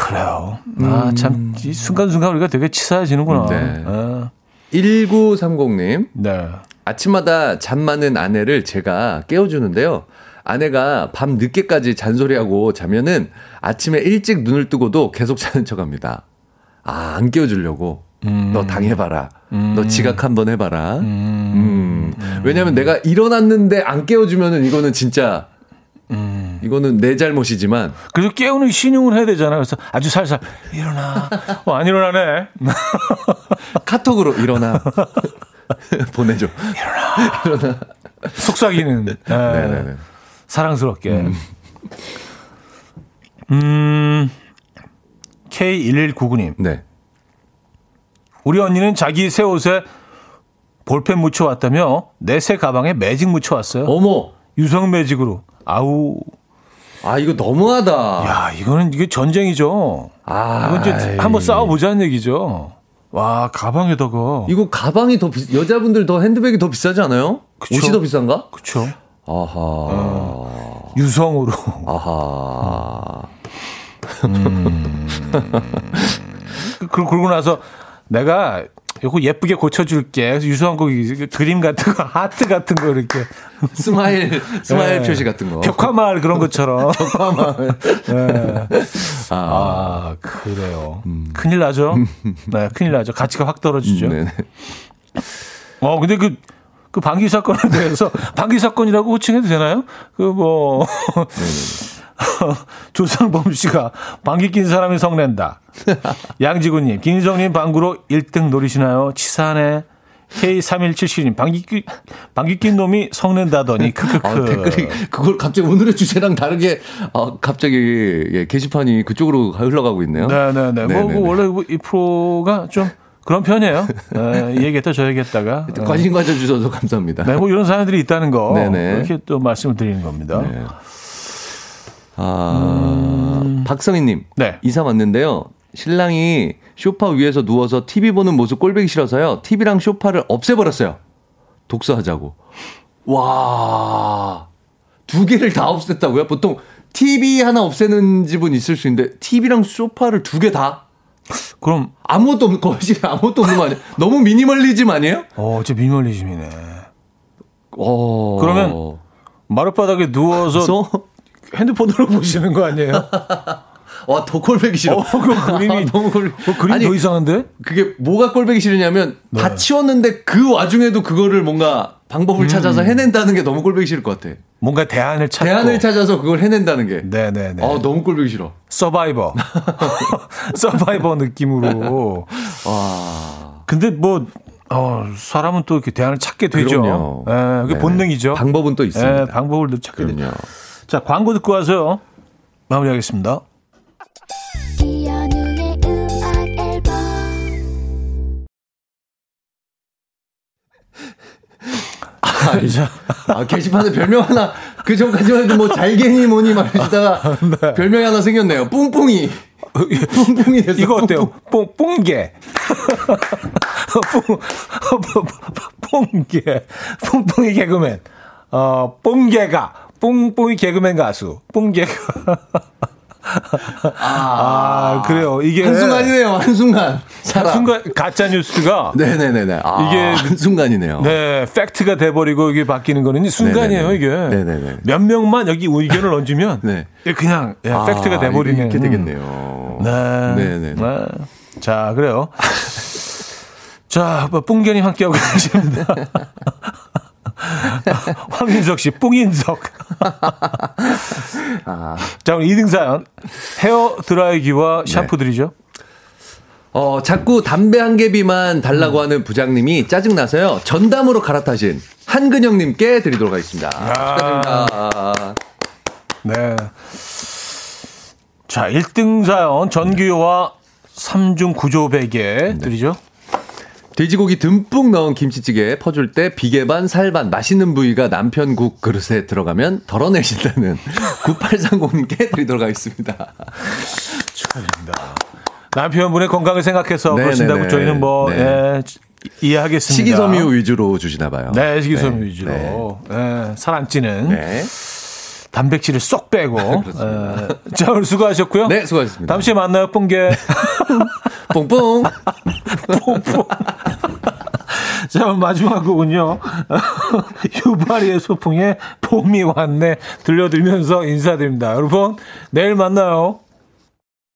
그래요. 아, 참, 이 순간순간 우리가 되게 치사해지는구나. 음. 네. 아, 1930님 네. 아침마다 잠 많은 아내를 제가 깨워주는데요. 아내가 밤 늦게까지 잔소리하고 자면은 아침에 일찍 눈을 뜨고도 계속 자는 척 합니다. 아, 안 깨워주려고. 너 당해봐라. 너 지각 한번 해봐라. 음. 왜냐면 내가 일어났는데 안 깨워주면은 이거는 진짜, 이거는 내 잘못이지만, 그래서 깨우는 신용을 해야 되잖아요. 그래서 아주 살살, 일어나. 어, 안 일어나네. 카톡으로 일어나. 보내줘. 속삭이는. 예, 네네네. 사랑스럽게. 음, K1199님. 네. 우리 언니는 자기 새 옷에 볼펜 묻혀왔다며 내 새 가방에 매직 묻혀왔어요. 어머! 유성 매직으로. 아우. 아, 이거 너무하다. 야, 이거는 이게 전쟁이죠. 아, 이건 이제. 한번 싸워보자는 얘기죠. 와, 가방에다가. 이거 가방이 더 비, 여자분들 더 핸드백이 더 비싸지 않아요? 그쵸. 옷이 더 비싼가? 그쵸. 아하. 유성으로. 아하. 그, 그러고 나서 내가 이거 예쁘게 고쳐줄게. 그래서 유성한 거 그림 같은 거, 하트 같은 거 이렇게. smile, smile 네. 표시 같은 거. 벽화마을 그런 것처럼. 벽화마을. 네. 아. 아, 그래요. 큰일 나죠? 네, 큰일 나죠. 가치가 확 떨어지죠. 네. 어, 근데 그, 그 방귀 사건에 대해서 방귀 사건이라고 호칭해도 되나요? 그 뭐, 조상범 씨가 방귀 낀 사람이 성낸다. 양지구님, 김성님 방구로 1등 노리시나요? 치사하네. K3177님, 방귀, 끼- 방귀 낀 놈이 성낸다더니, 크크크. 아, 댓글이 그걸 갑자기 오늘의 주제랑 다르게 아, 갑자기 예, 게시판이 그쪽으로 흘러가고 있네요. 네네네. 뭐, 네네네. 뭐 원래 뭐이 프로가 좀 그런 편이에요. 네, 이 얘기했다 저 얘기했다가. 어. 관심 가져주셔서 감사합니다. 네, 뭐 이런 사연들이 있다는 거. 네네. 이렇게 또 말씀을 드리는 겁니다. 네. 아, 박성희님. 네. 이사 왔는데요. 신랑이 쇼파 위에서 누워서 TV 보는 모습 꼴보기 싫어서요. TV랑 쇼파를 없애버렸어요. 독서하자고. 와. 두 개를 다 없앴다고요? 보통 TV 하나 없애는 집은 있을 수 있는데 TV랑 소파를 두 개 다? 그럼, 아무것도 없는 거실에 아무것도 없는 거 아니에요? 너무 미니멀리즘 아니에요? 어, 저 미니멀리즘이네. 어. 그러면 마룻바닥에 누워서 서 핸드폰으로 보시는 거 아니에요? 와, 더 꼴보기 싫어. 어, 그 그림이- 너무 꼴. 그 그림 아니, 더 이상한데? 그게 뭐가 꼴보기 싫으냐면 다 치웠는데 그 와중에도 그거를 뭔가 방법을 찾아서 해낸다는 게 너무 꼴보기 싫을 것 같아. 뭔가 대안을 찾고. 대안을 찾아서 그걸 해낸다는 게. 네 네 네. 아, 너무 꼴보기 싫어. 서바이버. 서바이버 느낌으로. 와. 근데 뭐, 어, 사람은 또 이렇게 대안을 찾게 되죠. 그럼요. 예, 그게 네네. 본능이죠. 방법은 또 있습니다. 예, 방법을 또 찾게 되죠. 그럼요. 자, 광고 듣고 와서요. 마무리하겠습니다. 아, 아, 게시판에 별명 하나, 그 전까지만 해도 뭐 잘갱이 뭐니 말하시다가 별명이 하나 생겼네요. 뿡뿡이. 뿡뿡이 됐어. 이거 어때요? 뽕, 뽕개. 뽕, 뽕개. 뽕뽕이 개그맨. 어, 뽕개가. 뽕뽕이 개그맨 가수. 뽕개가. 아, 그래요. 이게. 한순간이네요, 한순간. 사람. 순간, 가짜 뉴스가. 네네네네. 아, 이게- 한순간이네요. 네, 팩트가 돼 버리고 이게 바뀌는 거는 순간이에요, 네네네. 이게. 네네네. 몇 명만 여기 의견을 얹으면. 네. 이게 그냥, 예, 아, 팩트가 돼버리는. 이렇게 되겠네요. 네. 네네. 네. 자, 그래요. 자, 뭐, 뽕견이 함께하고 계십니다. 황민석 씨, 뽕인석. 자, 오늘 2등 사연. 헤어 드라이기와 샴푸 드리죠. 어, 자꾸 담배 한 개비만 달라고 하는 부장님이 짜증나서요. 전담으로 갈아타신 한근영님께 드리도록 하겠습니다. 축하드립니다. 네. 자, 1등 사연. 전규효와 3중 구조 베개 드리죠. 돼지고기 듬뿍 넣은 김치찌개에 퍼줄 때 비계 반, 살 반, 맛있는 부위가 남편 국 그릇에 들어가면 덜어내신다는 9830님께 드리도록 하겠습니다. 축하드립니다. 남편분의 건강을 생각해서 네네네. 그러신다고 저희는 뭐, 네. 예, 이해하겠습니다. 식이섬유 위주로 주시나 봐요. 네, 식이섬유 네, 위주로. 예, 살안 찌는 네. 단백질을 쏙 빼고. 예. 자, 오늘 수고하셨고요. 네, 수고하셨습니다. 다음 주에 만나요, 뽕개. 뽕뽕. 자, 오늘 마지막 곡은요. 유바리의 소풍에 봄이 왔네 들려드리면서 인사드립니다. 여러분, 내일 만나요.